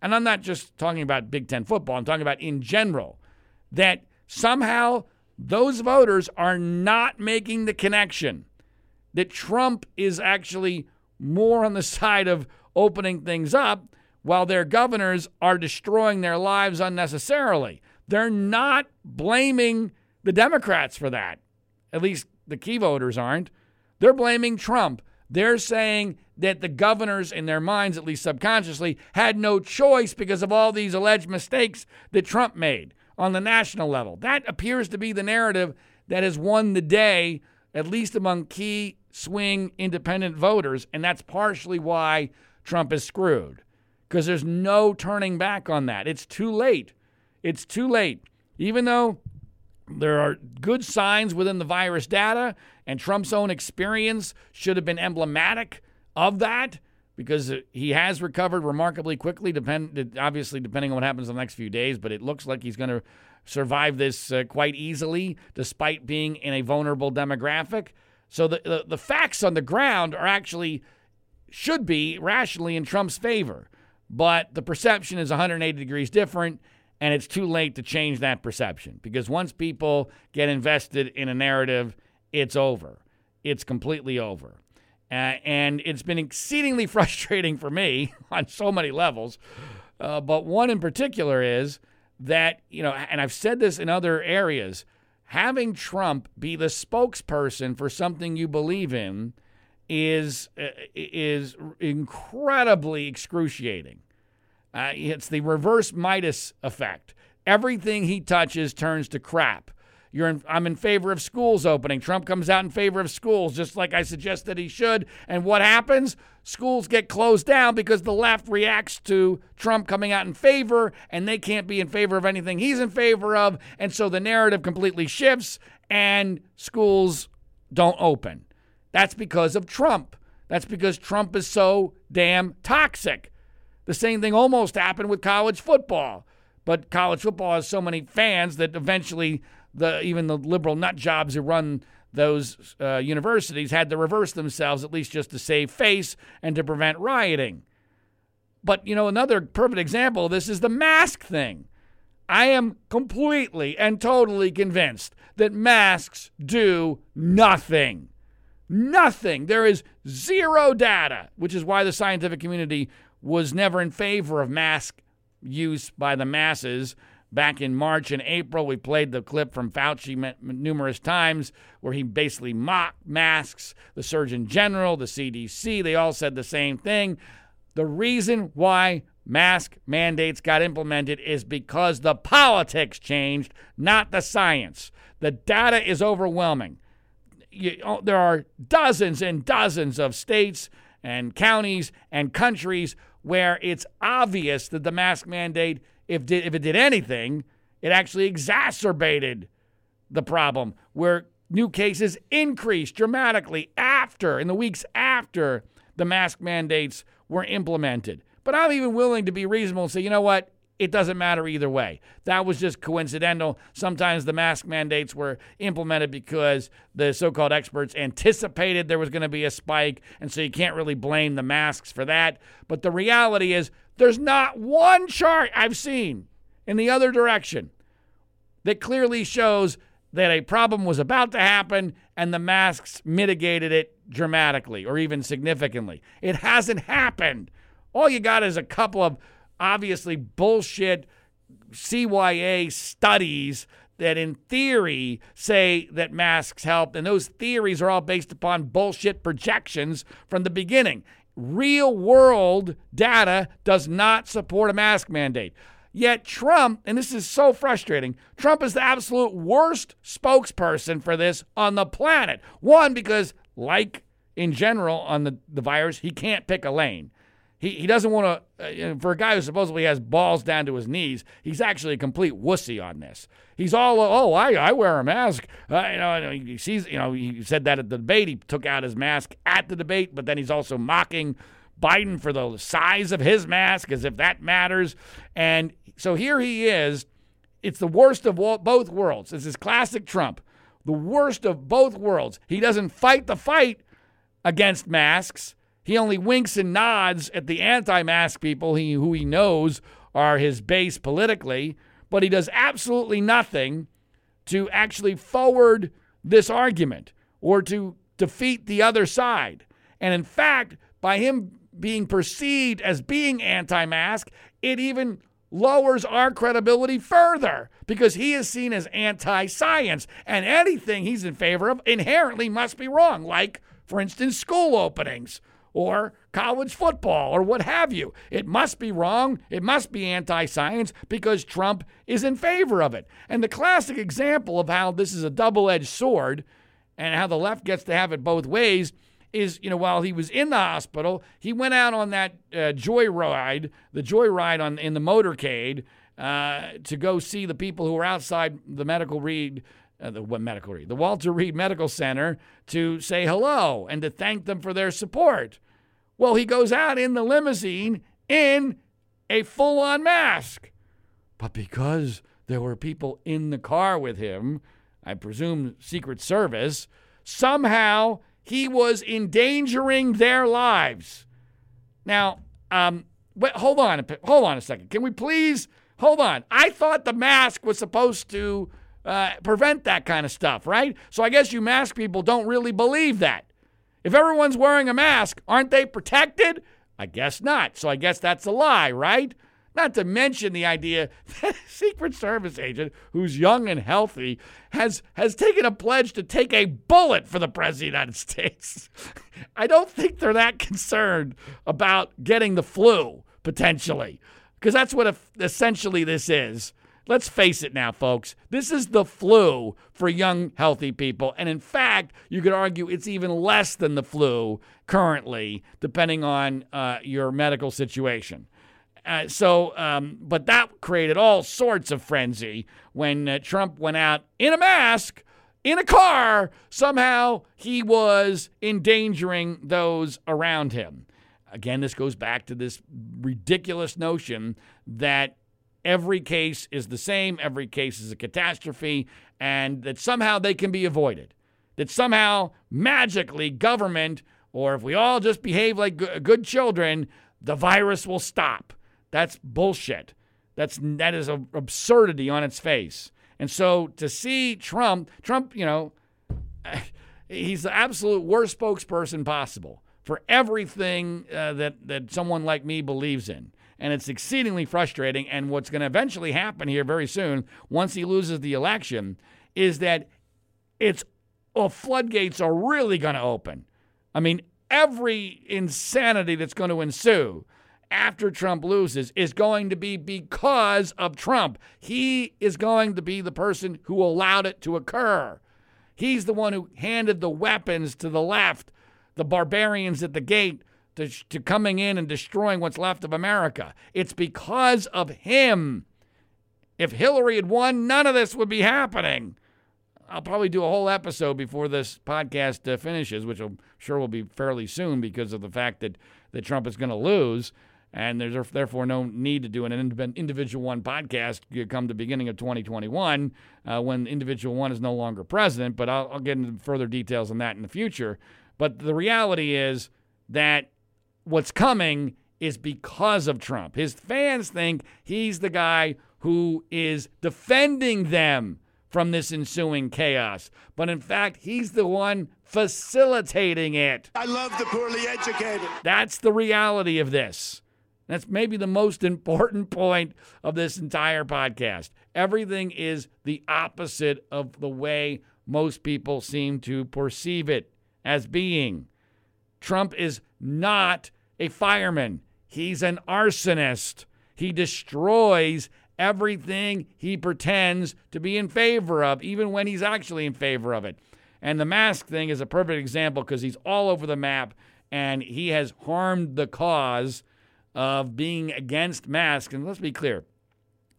And I'm not just talking about Big Ten football, I'm talking about in general, that somehow those voters are not making the connection that Trump is actually more on the *laughs* side of opening things up while their governors are destroying their lives unnecessarily. They're not blaming the Democrats for that. At least the key voters aren't. They're blaming Trump. They're saying that the governors, in their minds, at least subconsciously, had no choice because of all these alleged mistakes that Trump made on the national level. That appears to be the narrative that has won the day, at least among key swing independent voters. And that's partially why Trump is screwed because there's no turning back on that. It's too late. It's too late. Even though there are good signs within the virus data, And Trump's own experience should have been emblematic of that because he has recovered remarkably quickly, depend, obviously, depending on what happens in the next few days. But it looks like he's going to survive this uh, quite easily, despite being in a vulnerable demographic. So the, the, the facts on the ground are actually should be rationally in Trump's favor. But the perception is 180 degrees different, and it's too late to change that perception because once people get invested in a narrative, it's over. It's completely over. Uh, and it's been exceedingly *laughs* frustrating for me *laughs* on so many levels. Uh, but one in particular is that, you know, and I've said this in other areas having Trump be the spokesperson for something you believe in is uh, is incredibly excruciating. Uh, it's the reverse Midas effect. Everything he touches turns to crap. In, I'm in favor of schools opening. Trump comes out in favor of schools, just like I suggested he should. And what happens? Schools get closed down because the left reacts to Trump coming out in favor, and they can't be in favor of anything he's in favor of. And so the narrative completely shifts, and schools don't open. That's because of Trump. That's because Trump is so damn toxic. The same thing almost happened with college football. But college football has so many fans that eventually the even the liberal nut jobs who run those uh, universities had to reverse themselves at least just to save face and to prevent rioting. But you know, another perfect example of this is the mask thing. I am completely and totally convinced that masks do nothing. Nothing. There is zero data, which is why the scientific community was never in favor of mask use by the masses Back in March and April, we played the clip from Fauci numerous times where he basically mocked masks. The Surgeon General, the CDC, they all said the same thing. The reason why mask mandates got implemented is because the politics changed, not the science. The data is overwhelming. You, oh, there are dozens and dozens of states and counties and countries where it's obvious that the mask mandate if, did, if it did anything, it actually exacerbated the problem where new cases increased dramatically after, in the weeks after the mask mandates were implemented. But I'm even willing to be reasonable and say, you know what? It doesn't matter either way. That was just coincidental. Sometimes the mask mandates were implemented because the so called experts anticipated there was going to be a spike, and so you can't really blame the masks for that. But the reality is, there's not one chart I've seen in the other direction that clearly shows that a problem was about to happen and the masks mitigated it dramatically or even significantly. It hasn't happened. All you got is a couple of obviously bullshit CYA studies that, in theory, say that masks help. And those theories are all based upon bullshit projections from the beginning real world data does not support a mask mandate. Yet Trump, and this is so frustrating, Trump is the absolute worst spokesperson for this on the planet. One, because, like in general on the, the virus, he can't pick a lane. He, he doesn't want to, uh, for a guy who supposedly has balls down to his knees, he's actually a complete wussy on this. He's all, oh, I, I wear a mask. Uh, you know, he sees, you know, he said that at the debate. He took out his mask at the debate, but then he's also mocking Biden for the size of his mask as if that matters. And so here he is. It's the worst of both worlds. This is classic Trump. The worst of both worlds. He doesn't fight the fight against masks. He only winks and nods at the anti mask people he, who he knows are his base politically, but he does absolutely nothing to actually forward this argument or to defeat the other side. And in fact, by him being perceived as being anti mask, it even lowers our credibility further because he is seen as anti science. And anything he's in favor of inherently must be wrong, like, for instance, school openings or college football or what have you. It must be wrong. It must be anti science because Trump is in favor of it. And the classic example of how this is a double edged sword and how the left gets to have it both ways is, you know, while he was in the hospital, he went out on that uh, joyride, the joyride on in the motorcade uh, to go see the people who were outside the medical Reed uh, the what medical Reed, the Walter Reed Medical Center to say hello and to thank them for their support. Well, he goes out in the limousine in a full-on mask. But because there were people in the car with him, I presume Secret Service, somehow he was endangering their lives. Now, um, wait, hold on, hold on a second. Can we please hold on? I thought the mask was supposed to uh, prevent that kind of stuff, right? So I guess you mask people don't really believe that. If everyone's wearing a mask, aren't they protected? I guess not. So I guess that's a lie, right? Not to mention the idea *laughs* that a Secret Service agent who's young and healthy has has taken a pledge to take a bullet for the President of the United States. *laughs* I don't think they're that concerned about getting the flu, potentially, because that's what essentially this is. Let's face it now, folks. This is the flu for young, healthy people. And in fact, you could argue it's even less than the flu currently, depending on uh, your medical situation. Uh, so, um, but that created all sorts of frenzy when uh, Trump went out in a mask in a car. Somehow he was endangering those around him. Again, this goes back to this ridiculous notion that every case is the same, every case is a catastrophe, and that somehow they can be avoided. That somehow, magically, government, or if we all just behave like good children, the virus will stop. That's bullshit. That's that is an absurdity on its face. And so to see Trump, Trump, you know, *laughs* he's the absolute worst spokesperson possible for everything uh, that that someone like me believes in. And it's exceedingly frustrating. And what's going to eventually happen here very soon, once he loses the election, is that it's well, floodgates are really going to open. I mean, every insanity that's going to ensue after Trump loses is going to be because of Trump. He is going to be the person who allowed it to occur. He's the one who handed the weapons to the left, the barbarians at the gate, to, to coming in and destroying what's left of America. It's because of him. If Hillary had won, none of this would be happening. I'll probably do a whole episode before this podcast uh, finishes, which I'm sure will be fairly soon because of the fact that, that Trump is going to lose and there's therefore no need to do an individual one podcast come the beginning of 2021 uh, when individual one is no longer president. But I'll, I'll get into further details on that in the future. But the reality is that what's coming is because of Trump. His fans think he's the guy who is defending them from this ensuing chaos. But in fact, he's the one facilitating it. I love the poorly educated. That's the reality of this. That's maybe the most *laughs* important point of this entire podcast. Everything is the opposite of the way most people seem to perceive it as being. Trump is not a fireman, he's an arsonist. He destroys everything he pretends to be in favor of, even when he's actually in favor of it. And the mask thing is a perfect example because he's all over the map and he has harmed the cause of being against masks. And let's be clear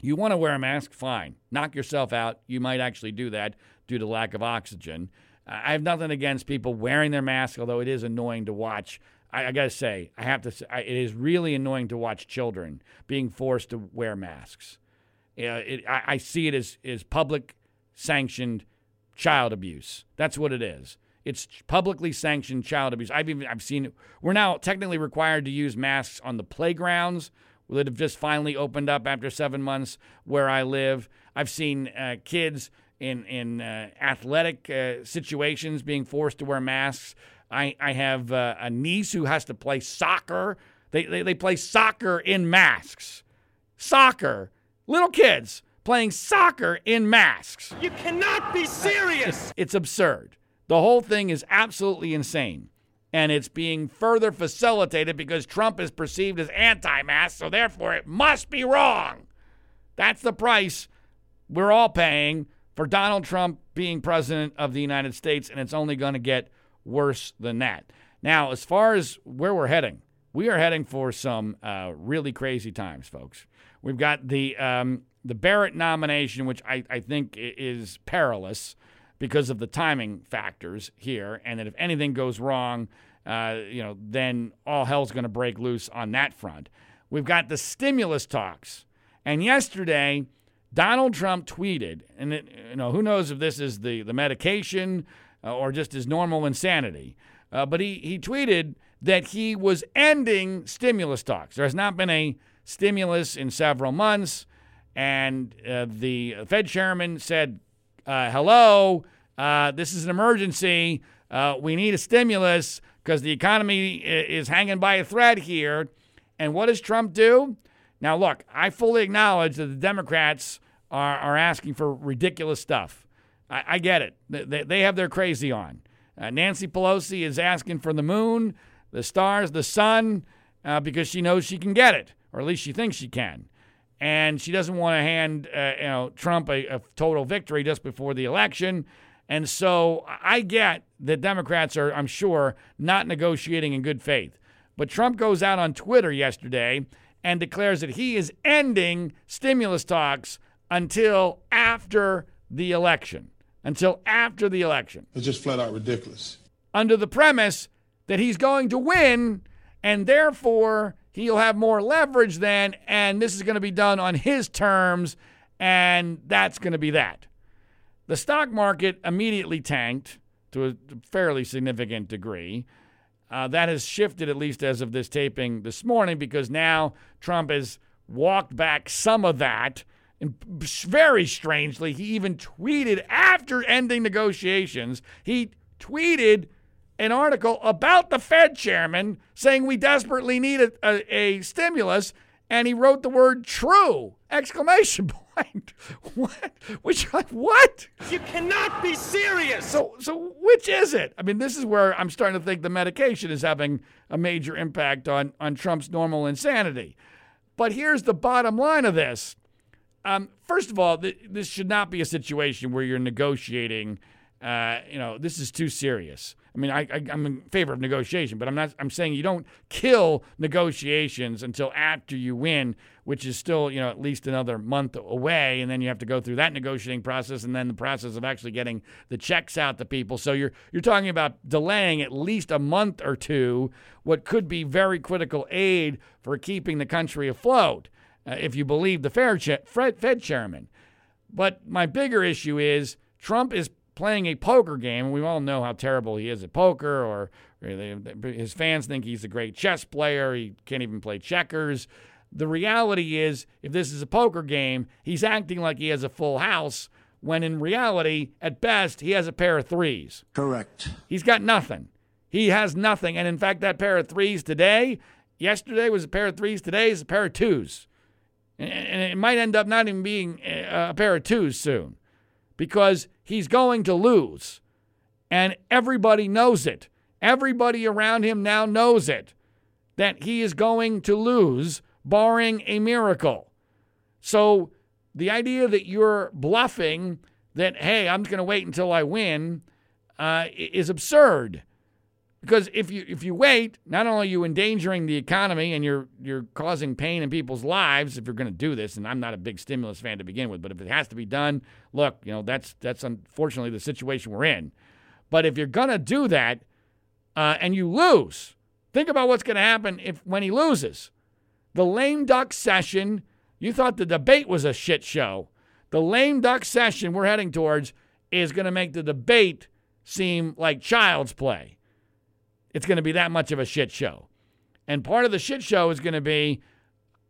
you want to wear a mask, fine. Knock yourself out. You might actually do that due to lack of oxygen. I have nothing against people wearing their mask, although it is annoying to watch. I, I got to say, I have to say, I, it is really annoying to watch children being forced to wear masks. Uh, it, I, I see it as, as public sanctioned child abuse. That's what it is. It's publicly sanctioned child abuse. I've even I've seen we're now technically required to use masks on the playgrounds that have just finally opened up after seven months where I live. I've seen uh, kids in in uh, athletic uh, situations being forced to wear masks. I I have uh, a niece who has to play soccer. They, they they play soccer in masks. Soccer, little kids playing soccer in masks. You cannot be serious. It's, it's absurd. The whole thing is absolutely insane. And it's being further facilitated because Trump is perceived as anti mask, so therefore it must be wrong. That's the price we're all paying for Donald Trump being president of the United States, and it's only going to get worse than that. Now, as far as where we're heading, we are heading for some uh, really crazy times, folks. We've got the um, the Barrett nomination, which I, I think is perilous because of the timing factors here, and that if anything goes wrong, uh, you know, then all hell's going to break loose on that front. We've got the stimulus talks, and yesterday Donald Trump tweeted, and it, you know, who knows if this is the the medication uh, or just his normal insanity, uh, but he he tweeted that he was ending stimulus talks. There has not been a stimulus in several months. And uh, the Fed chairman said, uh, hello, uh, this is an emergency. Uh, we need a stimulus because the economy is hanging by a thread here. And what does Trump do? Now, look, I fully acknowledge that the Democrats are, are asking for ridiculous stuff. I, I get it. They, they, have their crazy on. Uh, Nancy Pelosi is asking for the moon the stars, the sun, uh, because she knows she can get it, or at least she thinks she can. And she doesn't want to hand uh, you know Trump a, a total victory just before the election. And so I get that Democrats are, I'm sure, not negotiating in good faith. But Trump goes out on Twitter yesterday and declares that he is ending stimulus talks until after the election. Until after the election. It's just flat out ridiculous. Under the premise that he's going to win, and therefore he'll have more leverage then, and this is going to be done on his terms, and that's going to be that. The stock market immediately tanked to a fairly significant degree. Uh, that has shifted, at least as of this taping this morning, because now Trump has walked back some of that. And very strangely, he even tweeted after ending negotiations, he tweeted an article about the Fed chairman saying we desperately need a, a, a stimulus, and he wrote the word true! Exclamation *laughs* point. what? Which what? You cannot be serious. So so which is it? I mean, this is where I'm starting to think the medication is having a major impact on on Trump's normal insanity. But here's the bottom line of this. Um, first of all, th- this should not be a situation where you're negotiating. Uh, you know, this is too serious. I mean, I, I, am in favor of negotiation, but I'm not. I'm saying you don't kill negotiations until after you win, which is still, you know, at least another month away, and then you have to go through that negotiating process, and then the process of actually getting the checks out to people. So you're you're talking about delaying at least a month or two what could be very critical aid for keeping the country afloat, Uh, if you believe the Fed chairman. But my bigger issue is Trump is playing a poker game. We all know how terrible he is at poker, or, his fans think he's a great chess player. He can't even play checkers. The reality is, if this is a poker game, he's acting like he has a full house, when in reality, at best, he has a pair of threes. Correct. He's got nothing. He has nothing. And in fact, that pair of threes today, yesterday was a pair of threes, today is a pair of twos. And it might end up not even being a pair of twos soon because he's going to lose. And everybody knows it. Everybody around him now knows it that he is going to lose, barring a miracle. So the idea that you're bluffing that, hey, I'm going to wait until I win uh, is absurd. Because if you if you wait, not only are you endangering the economy and you're you're causing pain in people's lives if you're going to do this, and I'm not a big stimulus fan to begin with, but if it has to be done, look, you know that's that's unfortunately the situation we're in. But if you're going to do that uh, and you lose, think about what's going to happen if when he loses. The lame duck session. You thought the debate was a shit show. The lame duck session we're heading towards is going to make the debate seem like child's play it's going to be that much of a shit show. And part of the shit show is going to be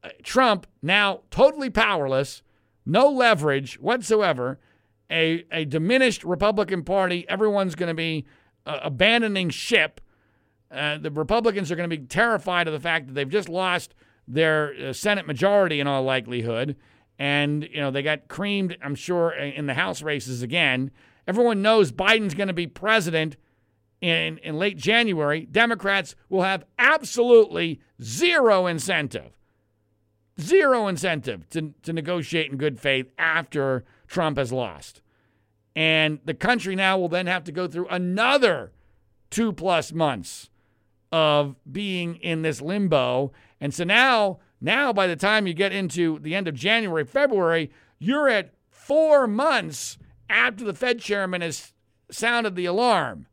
uh, Trump now totally powerless, no leverage whatsoever, a, a diminished Republican Party. Everyone's going to be uh, abandoning ship. Uh, the Republicans are going to be terrified of the fact that they've just lost their uh, Senate majority in all likelihood. And, you know, they got creamed, I'm sure, in the House races again. Everyone knows Biden's going to be president in, in late January, Democrats will have absolutely zero incentive, zero incentive to, to negotiate in good faith after Trump has lost. And the country now will then have to go through another two plus months of being in this limbo. And so now, now by the time you get into the end of January, February, you're at four months after the Fed chairman has sounded the alarm.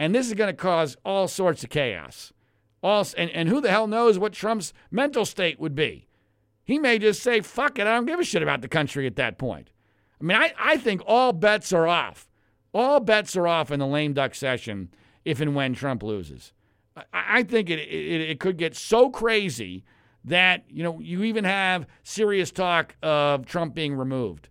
And this is going to cause all sorts of chaos. All, and, and who the hell knows what Trump's mental state would be? He may just say, fuck it, I don't give a shit about the country at that point. I mean, I, I think all bets are off. All bets are off in the lame duck session if and when Trump loses. I, I think it, it, it could get so crazy that, you know, you even have serious talk of Trump being removed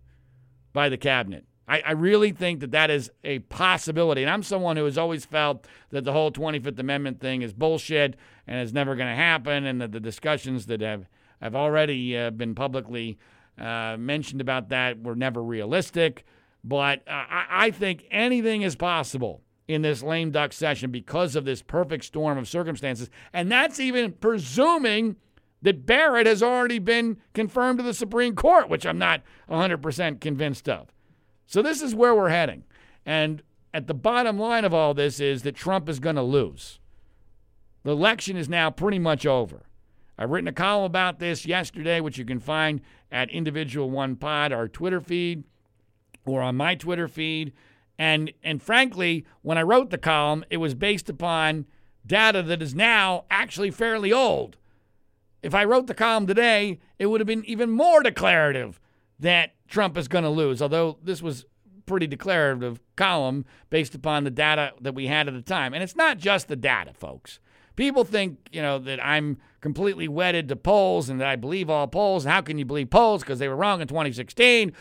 by the cabinet. I, I really think that that is a possibility. And I'm someone who has always felt that the whole 25th Amendment thing is bullshit and is never going to happen, and that the discussions that have, have already uh, been publicly uh, mentioned about that were never realistic. But uh, I, I think anything is possible in this lame duck session because of this perfect storm of circumstances. And that's even presuming that Barrett has already been confirmed to the Supreme Court, which I'm not 100% convinced of. So this is where we're heading. And at the bottom line of all this is that Trump is going to lose. The election is now pretty much over. I've written a column about this yesterday, which you can find at Individual One Pod, our Twitter feed, or on my Twitter feed. And and frankly, when I wrote the column, it was based upon data that is now actually fairly old. If I wrote the column today, it would have been even more declarative that Trump is going to lose, although this was pretty declarative column based upon the data that we had at the time. And it's not just the data, folks. People think, you know, that I'm completely wedded to polls and that I believe all polls. How can you believe polls because they were wrong in 2016?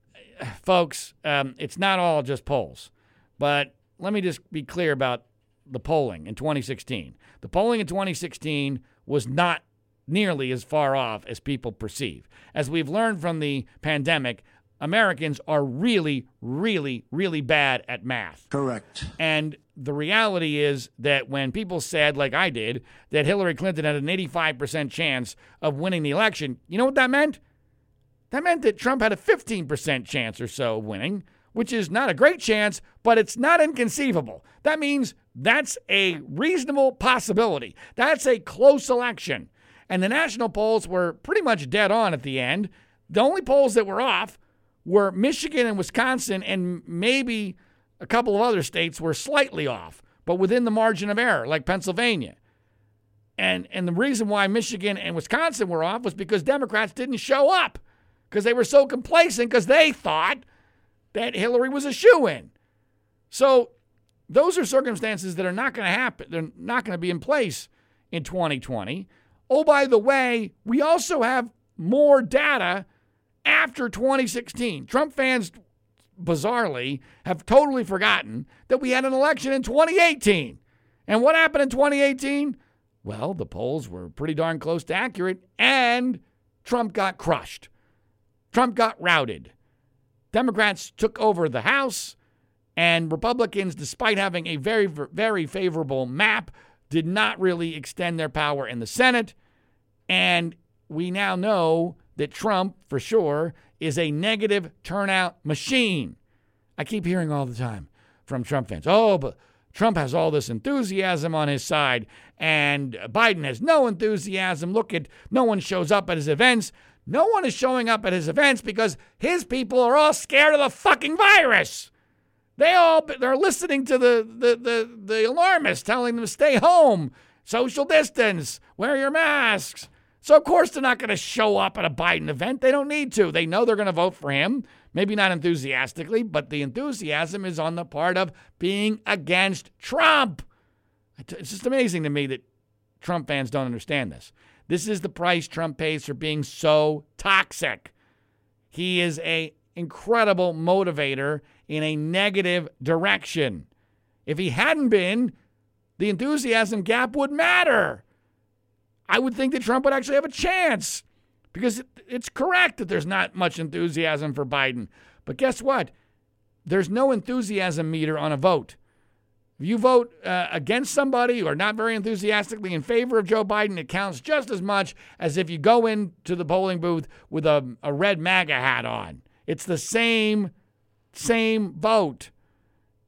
*sighs* Folks, um, it's not all just polls. But let me just be clear about the polling in 2016. The polling in 2016 was not nearly as far off as people perceive. As we've learned from the pandemic, Americans are really, really, really bad at math. Correct. And the reality is that when people said, like I did, that Hillary Clinton had an 85% chance of winning the election, you know what that meant? That meant that Trump had a 15% chance or so of winning, which is not a great chance, but it's not inconceivable. That means that's a reasonable possibility. That's a close election. And the national polls were pretty much dead on at the end. The only polls that were off were Michigan and Wisconsin, and maybe a couple of other states were slightly off, but within the margin of error, like Pennsylvania. And, and the reason why Michigan and Wisconsin were off was because Democrats didn't show up because they were so complacent because they thought that Hillary was a shoe in. So those are circumstances that are not going to happen. They're not going to be in place in 2020. Oh, by the way, we also have more data after 2016. Trump fans, bizarrely, have totally forgotten that we had an election in 2018. And what happened in 2018? Well, the polls were pretty darn close to accurate, and Trump got crushed. Trump got routed. Democrats took over the House, and Republicans, despite having a very, very favorable map, did not really extend their power in the Senate. And we now know that Trump, for sure, is a negative turnout machine. I keep hearing all the time from Trump fans oh, but Trump has all this enthusiasm on his side, and Biden has no enthusiasm. Look at no one shows up at his events. No one is showing up at his events because his people are all scared of the fucking virus. They all they're listening to the the the, the alarmists telling them stay home, social distance, wear your masks. So of course they're not going to show up at a Biden event. They don't need to. They know they're going to vote for him. Maybe not enthusiastically, but the enthusiasm is on the part of being against Trump. It's just amazing to me that Trump fans don't understand this. This is the price Trump pays for being so toxic. He is a incredible motivator in a negative direction. If he hadn't been, the enthusiasm gap would matter. I would think that Trump would actually have a chance because it's correct that there's not much enthusiasm for Biden. But guess what? There's no enthusiasm meter on a vote. If you vote uh, against somebody or not very enthusiastically in favor of Joe Biden, it counts just as much as if you go into the polling booth with a, a red MAGA hat on. It's the same same vote.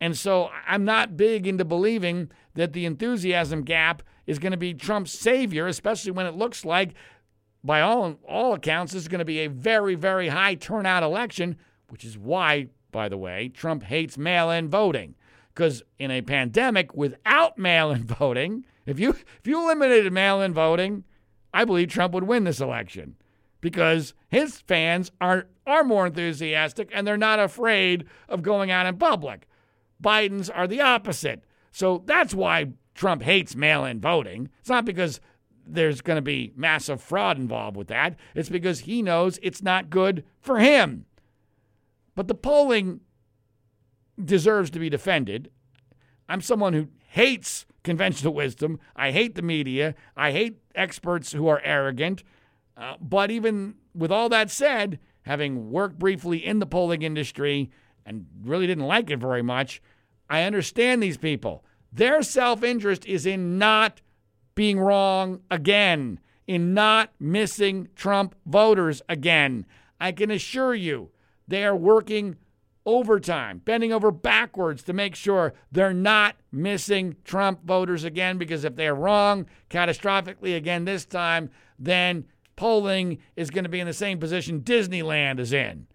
And so I'm not big into believing that the enthusiasm gap is going to be Trump's savior, especially when it looks like, by all, all accounts, this is going to be a very, very high turnout election, which is why, by the way, Trump hates mail in voting. Because in a pandemic without mail in *laughs* voting, if you, if you eliminated mail in voting, I believe Trump would win this election because his fans are, are more enthusiastic and they're not afraid of going out in public. Biden's are the opposite. So that's why Trump hates mail in voting. It's not because there's going to be massive fraud involved with that, it's because he knows it's not good for him. But the polling deserves to be defended. I'm someone who hates conventional wisdom. I hate the media. I hate experts who are arrogant. Uh, but even with all that said, having worked briefly in the polling industry and really didn't like it very much, I understand these people. Their self interest is in not being wrong again, in not missing Trump voters again. I can assure you, they are working overtime, bending over backwards to make sure they're not missing Trump voters again. Because if they're wrong catastrophically again this time, then polling is going to be in the same position Disneyland is in.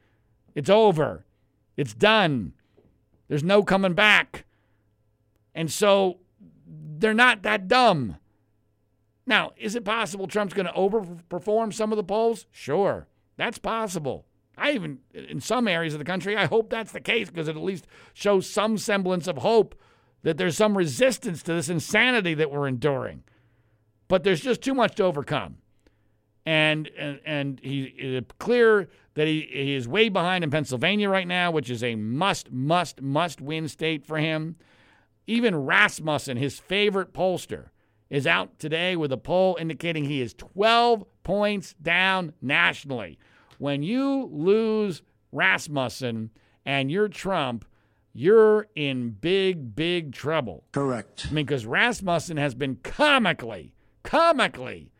It's over, it's done. There's no coming back. And so they're not that dumb. Now, is it possible Trump's going to overperform some of the polls? Sure, that's possible. I even, in some areas of the country, I hope that's the case because it at least shows some semblance of hope that there's some resistance to this insanity that we're enduring. But there's just too much to overcome. And, and, and he, it's clear that he, he is way behind in Pennsylvania right now, which is a must, must, must win state for him. Even Rasmussen, his favorite pollster, is out today with a poll indicating he is 12 points down nationally. When you lose Rasmussen and you're Trump, you're in big, big trouble. Correct. I mean, because Rasmussen has been comically, comically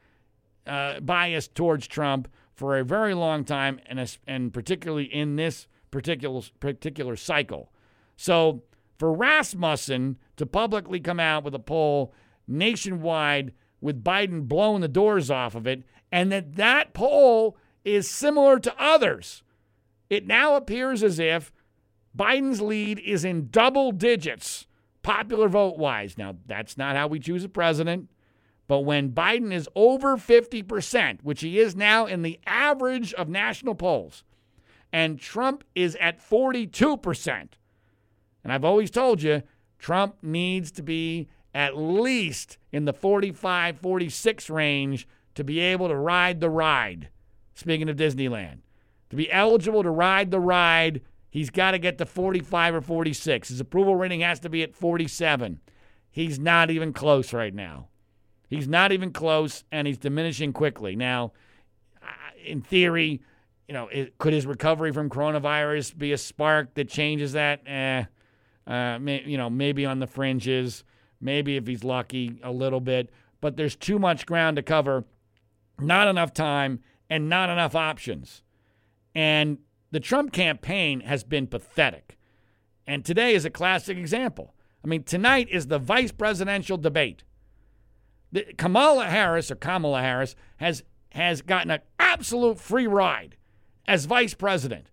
uh, biased towards Trump for a very long time, and, and particularly in this particular particular cycle. So for Rasmussen to publicly come out with a poll nationwide with Biden blowing the doors off of it, and that that poll is similar to others, it now appears as if Biden's lead is in double digits, popular vote wise. Now, that's not how we choose a president. But when Biden is over 50%, which he is now in the average of national polls, and Trump is at 42%, and I've always told you, Trump needs to be at least in the 45, 46 range to be able to ride the ride. Speaking of Disneyland, to be eligible to ride the ride, he's got to get to 45 or 46. His approval rating has to be at 47. He's not even close right now. He's not even close, and he's diminishing quickly. Now, in theory, you know, it, could his recovery from coronavirus be a spark that changes that? Eh, uh, may, you know, maybe on the fringes, maybe if he's lucky, a little bit. But there's too much ground to cover, not enough time, and not enough options. And the Trump campaign has been pathetic. And today is a classic example. I mean, tonight is the vice presidential debate. Kamala Harris or Kamala Harris has has gotten an absolute free ride as vice president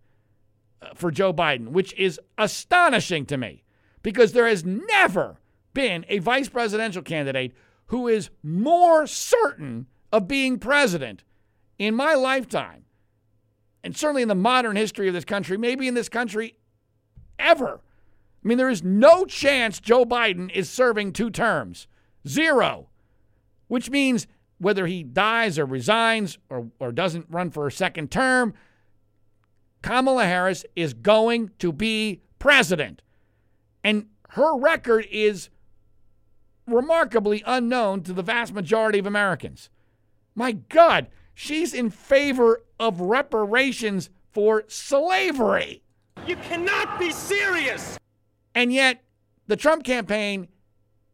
uh, for Joe Biden, which is astonishing to me because there has never been a vice presidential candidate who is more certain of being president in my lifetime, and certainly in the modern history of this country, maybe in this country ever. I mean, there is no chance Joe Biden is serving two terms. Zero which means whether he dies or resigns or, or doesn't run for a second term, Kamala Harris is going to be president. And her record is remarkably unknown to the vast majority of Americans. My God, she's in favor of reparations for slavery. You cannot be serious. And yet, the Trump campaign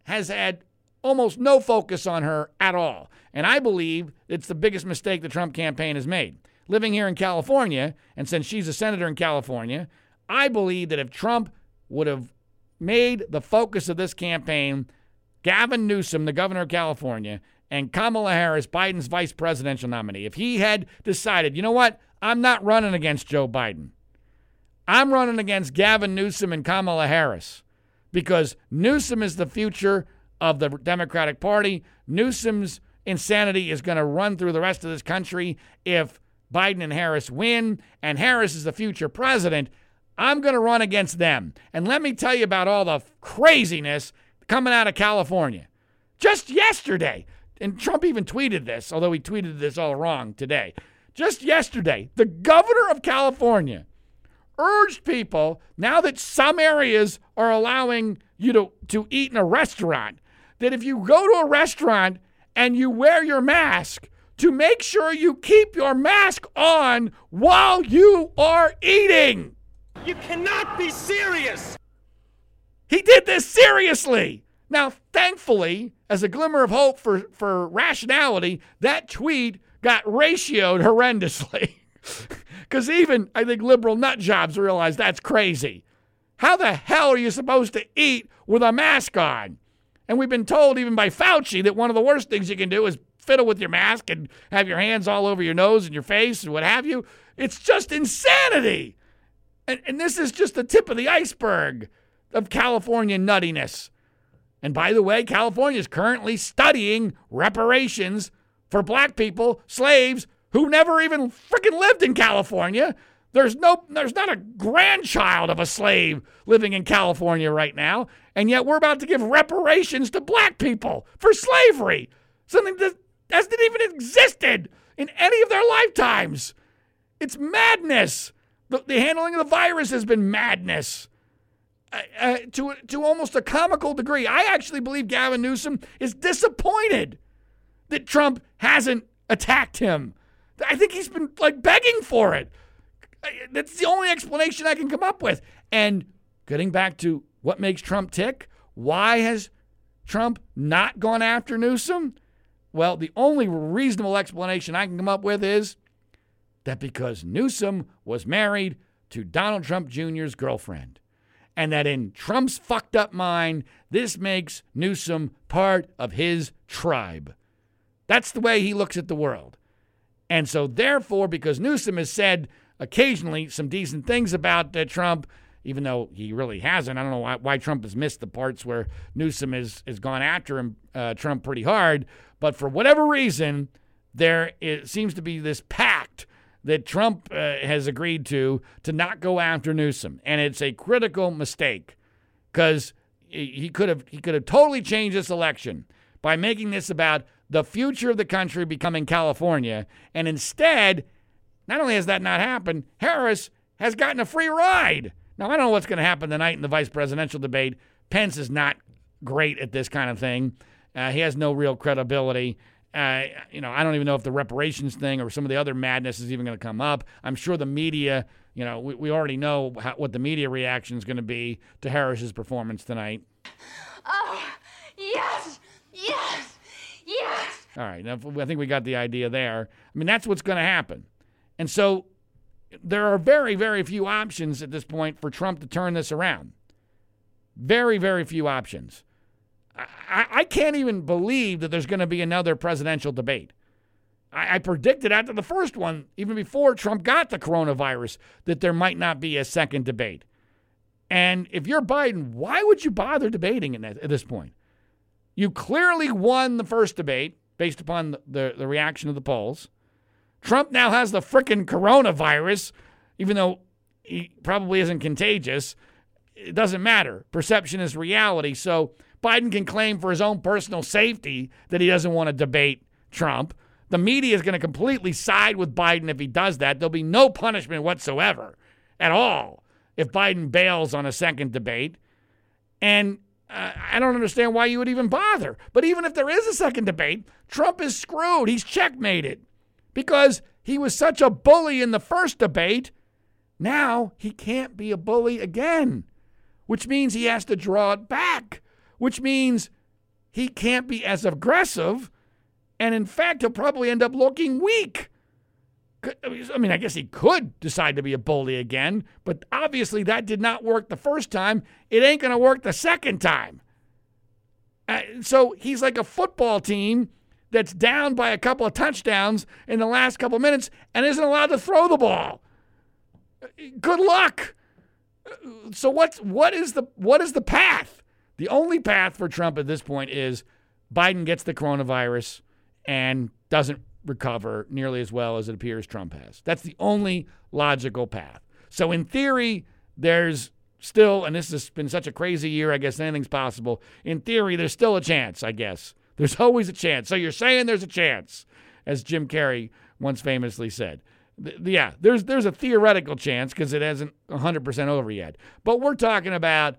has had almost no focus on her at all. And I believe it's the biggest mistake the Trump campaign has made. Living here in California, and since she's a senator in California, I believe that if Trump would have made the focus of this campaign Gavin Newsom, the governor of California, and Kamala Harris, Biden's vice presidential nominee, if he had decided, you know what, I'm not running against Joe Biden, I'm running against Gavin Newsom and Kamala Harris because Newsom is the future of the Democratic Party. Newsom's insanity is going to run through the rest of this country if Biden and Harris win, and Harris is the future president. I'm going to run against them. And let me tell you about all the craziness coming out of California. Just yesterday, and Trump even tweeted this, although he tweeted this all wrong today. Just yesterday, the governor of California urged people, now that some areas are allowing you to, to eat in a restaurant, that if you go to a restaurant and you wear your mask, to make sure you keep your mask on while you are eating. You cannot be serious. He did this seriously. Now, thankfully, as a glimmer of hope for, for rationality, that tweet got ratioed horrendously. *laughs* Because even, I think, liberal nut jobs realize that's crazy. How the hell are you supposed to eat with a mask on? And we've been told, even by Fauci, that one of the worst things you can do is fiddle with your mask and have your hands all over your nose and your face and what have you. It's just insanity. And, and this is just the tip of the iceberg of California nuttiness. And by the way, California is currently studying reparations for black people, slaves who never even freaking lived in California. There's no there's not a grandchild of a slave living in California right now, and yet we're about to give reparations to black people for slavery. Something that hasn't even existed in any of their lifetimes. It's madness. The, the handling of the virus has been madness. Uh, uh, to to almost a comical degree. I actually believe Gavin Newsom is disappointed that Trump hasn't attacked him. I think he's been like begging for it. That's the only explanation I can come up with. And getting back to what makes Trump tick, why has Trump not gone after Newsom? Well, the only reasonable explanation I can come up with is that because Newsom was married to Donald Trump Jr.'s girlfriend and that in Trump's fucked up mind, this makes Newsom part of his tribe. That's the way he looks at the world. And so, therefore, because Newsom has said occasionally some decent things about uh, Trump, even though he really hasn't, I don't know why, why, Trump has missed the parts where Newsom has, has gone after him, uh, Trump pretty hard. But for whatever reason, there seems to be this pact that Trump uh, has agreed to to not go after Newsom, and it's a critical mistake because he could have he could have totally changed this election by making this about the future of the country becoming California, and instead, not only has that not happened, Harris has gotten a free ride. Now I don't know what's going to happen tonight in the vice presidential debate. Pence is not great at this kind of thing. Uh, he has no real credibility. Uh, you know, I don't even know if the reparations thing or some of the other madness is even going to come up. I'm sure the media, you know, we, we already know how, what the media reaction is going to be to Harris's performance tonight. Oh, yes, yes, yes. All right, now, I think we got the idea there. I mean, that's what's going to happen. And so there are very, very few options at this point for Trump to turn this around. Very, very few options. I, I can't even believe that there's going to be another presidential debate. I, I predicted after the first one, even before Trump got the coronavirus, that there might not be a second debate. And if you're Biden, why would you bother debating at, this point? You clearly won the first debate based upon the, the, the reaction of the polls. Trump now has the frickin' coronavirus, even though he probably isn't contagious. It doesn't matter. Perception is reality. So Biden can claim for his own personal safety that he doesn't want to debate Trump. The media is going to completely side with Biden if he does that. There'll be no punishment whatsoever at all if Biden bails on a second debate. And uh, I don't understand why you would even bother. But even if there is a second debate, Trump is screwed. He's checkmated because he was such a bully in the first debate. Now he can't be a bully again, which means he has to draw it back which means he can't be as aggressive. And in fact, he'll probably end up looking weak. I mean, I guess he could decide to be a bully again, but obviously that did not work the first time. It ain't going to work the second time. Uh, so he's like a football team that's down by a couple of touchdowns in the last couple of minutes and isn't allowed to throw the ball. Good luck. So what's what is the what is the path? The only path for Trump at this point is Biden gets the coronavirus and doesn't recover nearly as well as it appears Trump has. That's the only logical path. So in theory, there's still, and this has been such a crazy year, I guess anything's possible. In theory, there's still a chance, I guess. There's always a chance. So you're saying there's a chance, as Jim Carrey once famously said. Th- yeah, there's there's a theoretical chance because it hasn't 100% over yet. But we're talking about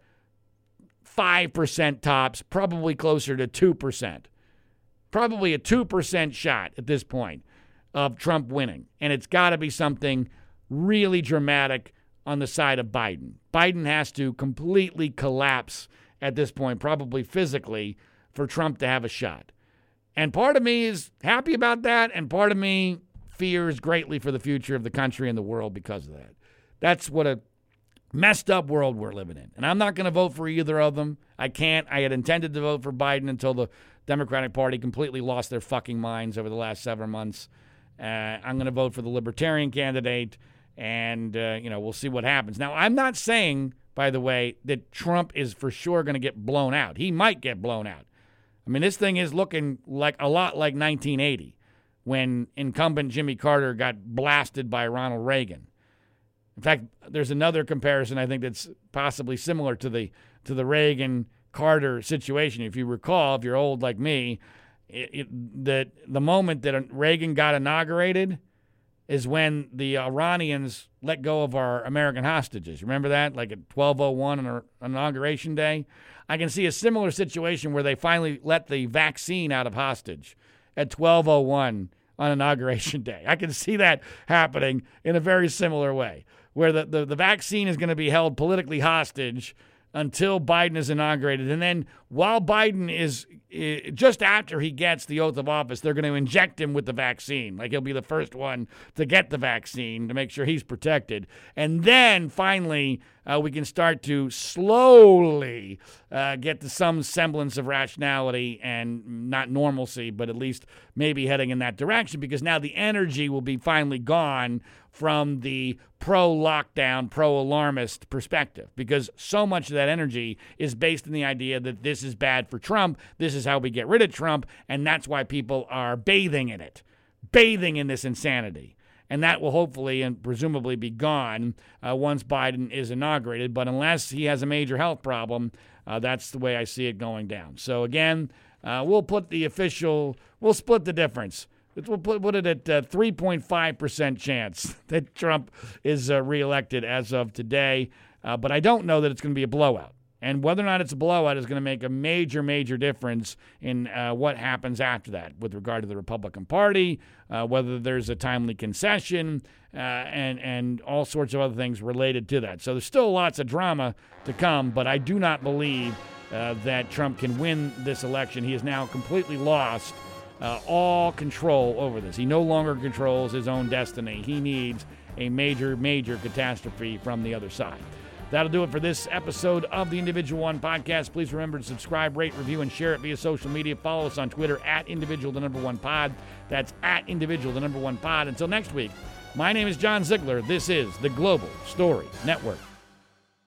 5% tops, probably closer to 2%. Probably a 2% shot at this point of Trump winning. And it's got to be something really dramatic on the side of Biden. Biden has to completely collapse at this point, probably physically, for Trump to have a shot. And part of me is happy about that, and part of me fears greatly for the future of the country and the world because of that. That's what a messed up world we're living in. And I'm not going to vote for either of them. I can't. I had intended to vote for Biden until the Democratic Party completely lost their fucking minds over the last seven months. Uh, I'm going to vote for the Libertarian candidate, and uh, you know we'll see what happens. Now, I'm not saying, by the way, that Trump is for sure going to get blown out. He might get blown out. I mean, this thing is looking like a lot like 1980 when incumbent Jimmy Carter got blasted by Ronald Reagan. In fact, there's another comparison I think that's possibly similar to the to the Reagan Carter situation. If you recall, if you're old like me, it, it, that the moment that Reagan got inaugurated is when the Iranians let go of our American hostages. Remember that, like at 12:01 on inauguration day. I can see a similar situation where they finally let the vaccine out of hostage at 12:01 on inauguration *laughs* day. I can see that happening in a very similar way where the, the, the vaccine is going to be held politically hostage until Biden is inaugurated. And then while Biden is just after he gets the oath of office, they're going to inject him with the vaccine. Like he'll be the first one to get the vaccine to make sure he's protected. And then finally, uh, we can start to slowly uh, get to some semblance of rationality and not normalcy, but at least maybe heading in that direction because now the energy will be finally gone from the pro lockdown, pro alarmist perspective because so much of that energy is based in the idea that this is bad for Trump, this is how we get rid of Trump, and that's why people are bathing in it, bathing in this insanity and that will hopefully and presumably be gone uh, once Biden is inaugurated. But unless he has a major health problem, uh, that's the way I see it going down. So again, uh, we'll put the official, we'll split the difference. We'll put, put it at 3.5% uh, chance *laughs* that Trump is uh, reelected as of today. Uh, but I don't know that it's going to be a blowout. And whether or not it's a blowout is going to make a major, major difference in uh, what happens after that with regard to the Republican Party, uh, whether there's a timely concession, uh, and, and all sorts of other things related to that. So there's still lots of drama to come, but I do not believe uh, that Trump can win this election. He has now completely lost uh, all control over this. He no longer controls his own destiny. He needs a major, major catastrophe from the other side. That'll do it for this episode of the Individual One podcast. Please remember to subscribe, rate, review, and share it via social media. Follow us on Twitter at individual the number one pod. That's at individual the number one pod. Until next week, my name is John Ziegler. This is the Global Story Network.